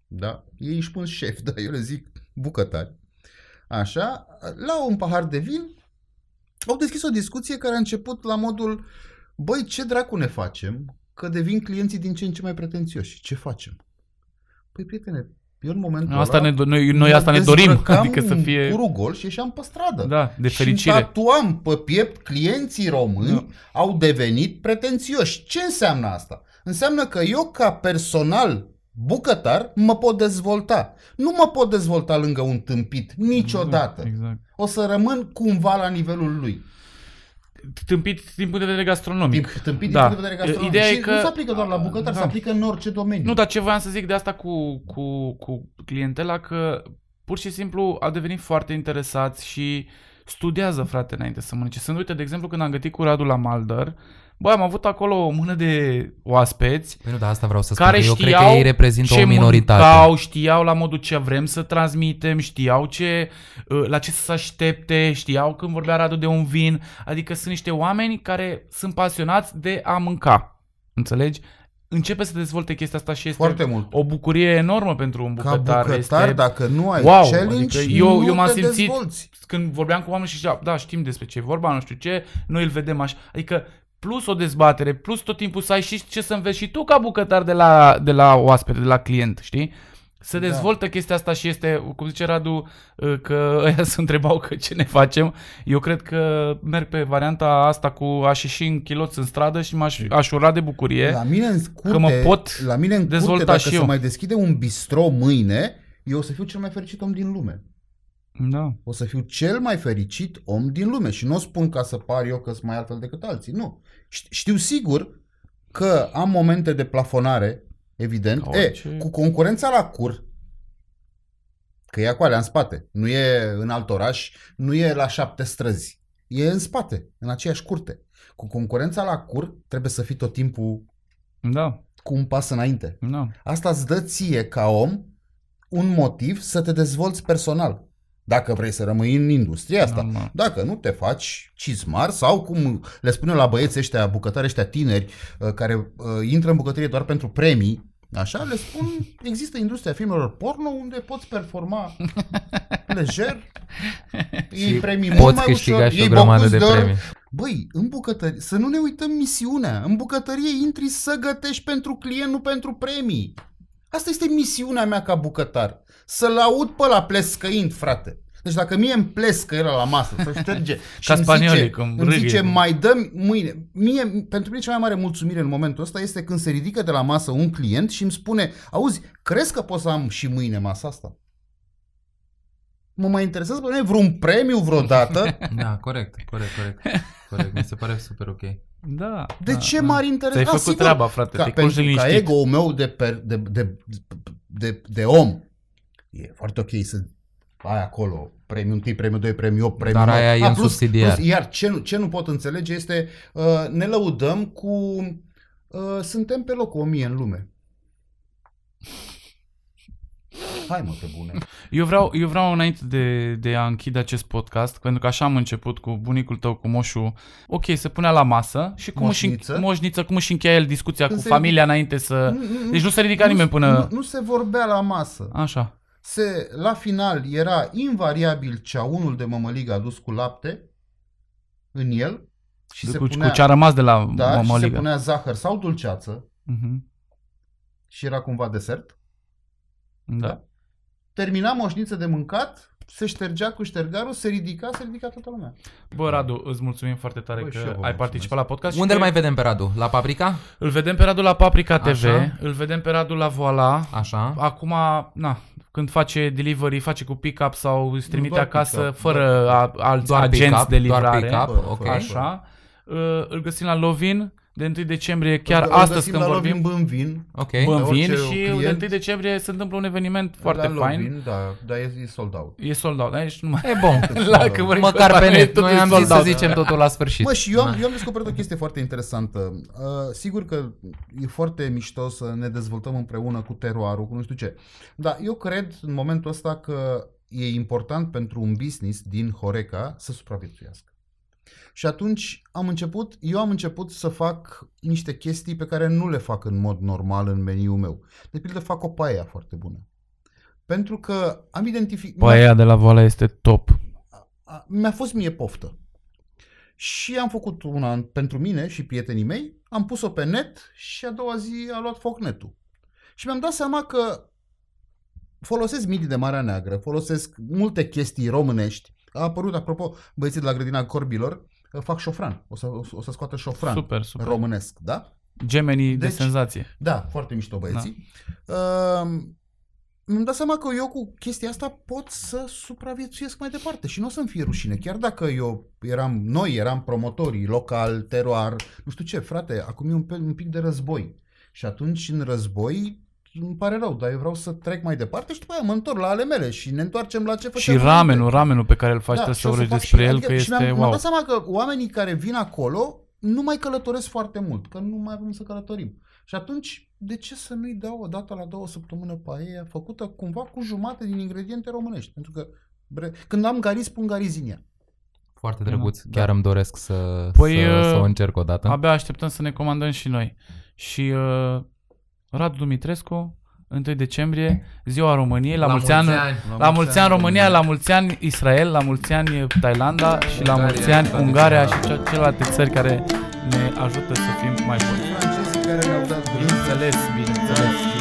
da, ei își pun șef, *laughs* dar eu le zic bucătari, așa, la un pahar de vin, au deschis o discuție care a început la modul Băi, ce dracu ne facem că devin clienții din ce în ce mai pretențioși? Ce facem? Păi, prietene, eu în momentul Asta ăla ne, do- noi, noi mă asta ne dorim, dezbrăcam adică să un fie... curul gol și ieșeam pe stradă. Da, de Și fericire. tatuam pe piept clienții români Da. au devenit pretențioși. Ce înseamnă asta? Înseamnă că eu ca personal bucătar mă pot dezvolta. Nu mă pot dezvolta lângă un tâmpit niciodată. Exact. O să rămân cumva la nivelul lui. Tâmpit din punct de vedere gastronomic. Din, tâmpit Da. din punct de vedere gastronomic. Ideea și e că- nu se aplică doar la bucătar, Da. se aplică în orice domeniu. Nu, dar ce voiam să zic de asta cu, cu, cu clientela, că pur și simplu au devenit foarte interesați și studiază, frate, înainte să mănânce. Sunt, uite, de exemplu, când am gătit cu Radu la Maldăr, băi, am avut acolo o mână de oaspeți Păi nu, dar asta vreau să spun, care că eu cred știau că ei reprezintă ce o minoritate. mâncau, știau la modul ce vrem să transmitem, știau ce, uh, la ce să se aștepte, știau când vorbea Radu de un vin, adică sunt niște oameni care sunt pasionați de a mânca, înțelegi? Începe să dezvolte chestia asta și este Foarte mult. o bucurie enormă pentru un Ca bucătar. bucătar, este... dacă nu ai Wow, challenge, adică eu- nu eu m-am te simțit- dezvolți. Când vorbeam cu oameni și ziceau, da, știm despre ce e vorba, nu știu ce, noi îl vedem așa. Adică plus o dezbatere, plus tot timpul să ai și ce să înveți și tu ca bucătar de la, de la oaspete, de la client, știi? Se Da. dezvoltă chestia asta și este, cum zice Radu, uh, că *laughs* ăia se întrebau că ce ne facem. Eu cred că merg pe varianta asta cu aș ieși în chiloți în stradă și m-aș aș ura de bucurie. La mine în curte, mă pot la mine în curte, dezvolta dacă și se eu. mai deschide un bistro mâine, eu o să fiu cel mai fericit om din lume. Da. O să fiu cel mai fericit om din lume și nu o spun ca să par eu că sunt mai altfel decât alții, nu. Ș- Știu sigur că am momente de plafonare, evident. Ca E, orice. cu concurența la cur, că e acolo în spate, nu e în alt oraș, nu e la șapte străzi, e în spate, în aceeași curte. Cu concurența la cur trebuie să fii tot timpul Da. cu un pas înainte. Da. Asta îți dă ție ca om un motiv să te dezvolți personal. Dacă vrei să rămâi în industria asta. Normal. Dacă nu te faci cizmar sau cum le spune la băieți ăștia, bucătari ăștia tineri, uh, care uh, intră în bucătărie doar pentru premii, Așa le spun, *laughs* există industria filmelor porno unde poți performa *laughs* lejer, iei Și premii mult poți mai câștiga ușor, și o iei grămadă bocuz de de ori. premii. Băi, în bucătărie, să nu ne uităm misiunea. În bucătărie intri să gătești pentru client, nu pentru premii. Asta este misiunea mea ca bucătar. Să-l aud pe la plescăind, frate. Deci dacă mie îmi plescă el la masă, să șterge *laughs* și Ca îmi spaniolii, zice, când îmi râghe. zice, mai dăm mâine. Mie, pentru mine cea mai mare mulțumire în momentul ăsta este când se ridică de la masă un client și îmi spune, auzi, crezi că pot să am și mâine masa asta? Mă mai interesează pe mine vreun premiu vreodată? *laughs* Da, corect, corect, corect. *laughs* Corect, mi se pare super ok. Da. De da, ce da. m-ar interesa? Ți-ai Ah, făcut sigur, treaba, frate, ca, te culci pentru ca liniștit. ego-ul meu de, per, de, de, de, de, om e foarte ok să ai acolo premiu 1, premiu 2, premiu 8, premiu Dar 9. aia e Ah, în plus, subsidiar. Plus, iar ce nu, ce nu pot înțelege este uh, ne lăudăm cu uh, suntem pe locul 1000 în lume. Hai mă, pe bune. *laughs* Eu vreau, eu vreau înainte de, de a închide acest podcast, pentru că așa am început cu bunicul tău, cu moșul, ok, se punea la masă și cum Moșniță. își, moșniță, cum își încheia el discuția Când cu se familia înainte să... Deci nu se ridica nimeni până... Nu, nu se vorbea la masă. Așa. Se, la final era invariabil ceaunul de mămăligă adus cu lapte în el și se cu, punea, cu ce a rămas de la da, și se mămăligă. punea zahăr sau dulceață Mhm. și era cumva desert. Da. Termina moșniță de mâncat, se ștergea cu ștergarul, se ridica, se ridica toată lumea. Bă, Radu, îți mulțumim foarte tare Bă, și eu că vă ai mulțumesc. participat la podcast. și Unde îl că mai vedem pe Radu? La Paprika? Îl vedem pe Radu la Paprika TV, Așa. îl vedem pe Radu la Voila. Așa. Acum, na, când face delivery, face cu pick-up sau îți trimite doar acasă pick-up, fără a, alți Doar agenți pick-up, de doar livrare. pick-up, Bă, ok. fără- Așa. Uh, Îl găsim la Lovin de 1 decembrie, chiar Îl astăzi găsim când la vorbim. Lovin Bânvin. Ok. Bă, vin orice și client- de 1 decembrie se întâmplă un eveniment foarte la fain. Lovin, da, dar e, e sold out. E sold out, aici nu mai... E bun. *laughs* La, că vorbim Măcar cu pe oamenii, net. totul Noi e am sold zis să out. zicem totul la sfârșit. Mă, și eu am, Da. eu am descoperit o chestie foarte interesantă. Uh, sigur că e foarte mișto să ne dezvoltăm împreună cu teroarul, cu nu știu ce. Dar eu cred în momentul ăsta că e important pentru un business din Horeca să supraviețuiască. Și atunci am început, eu am început să fac niște chestii pe care nu le fac în mod normal în meniul meu. De pildă fac o paella foarte bună. Pentru că am identificat... Paia de la Voila este top. a- mi-a fost mie poftă. Și am făcut una pentru mine și prietenii mei, am pus-o pe net și a doua zi a luat foc netul. Și mi-am dat seama că folosesc midi de Marea Neagră, folosesc multe chestii românești. A apărut, apropo, băieții de la grădina Corbilor, fac șofran. O să, o să scoată șofran Super, super. românesc, da? Gemenii de Deci- senzație. Da, foarte mișto băieții. Da. Uh, mi-am dat seama că eu cu chestia asta pot să supraviețuiesc mai departe și nu o să-mi fie rușine. Chiar dacă eu eram, noi eram promotorii, local, teroar, nu știu ce, frate, acum e un, pe, un pic de război. Și atunci în război îmi pare rău, dar eu vreau să trec mai departe și după aia mă întorc la ale mele și ne întoarcem la ce Și făceam ramenul, înainte. ramenul pe care îl faci, trebuie și să o vorbești fac despre și- el, adică- că și este mi-am, wow. Mi-am dat seama că oamenii care vin acolo nu mai călătoresc foarte mult, că nu mai avem să călătorim. Și atunci, de ce să nu-i dau o dată la două săptămâni paella făcută cumva cu jumate din ingrediente românești? Pentru că bre... când am gariz, pun gariz în ea. Foarte drăguț. Da. Chiar îmi doresc să, Păi, să, uh, să o încerc o dată. Abia așteptăm să ne comandăm și noi. Și uh, Radu Dumitrescu, 1 decembrie, ziua României, la, mulți ani, la mulți ani România, la mulți ani Israel, la mulți ani Thailanda și la Ungaria, mulți ani toate Ungaria și celelalte. ce- celelalte țări care ne ajută să fim mai buni. Francezii care ne-au dat grijă. Bineînțeles, bineînțeles.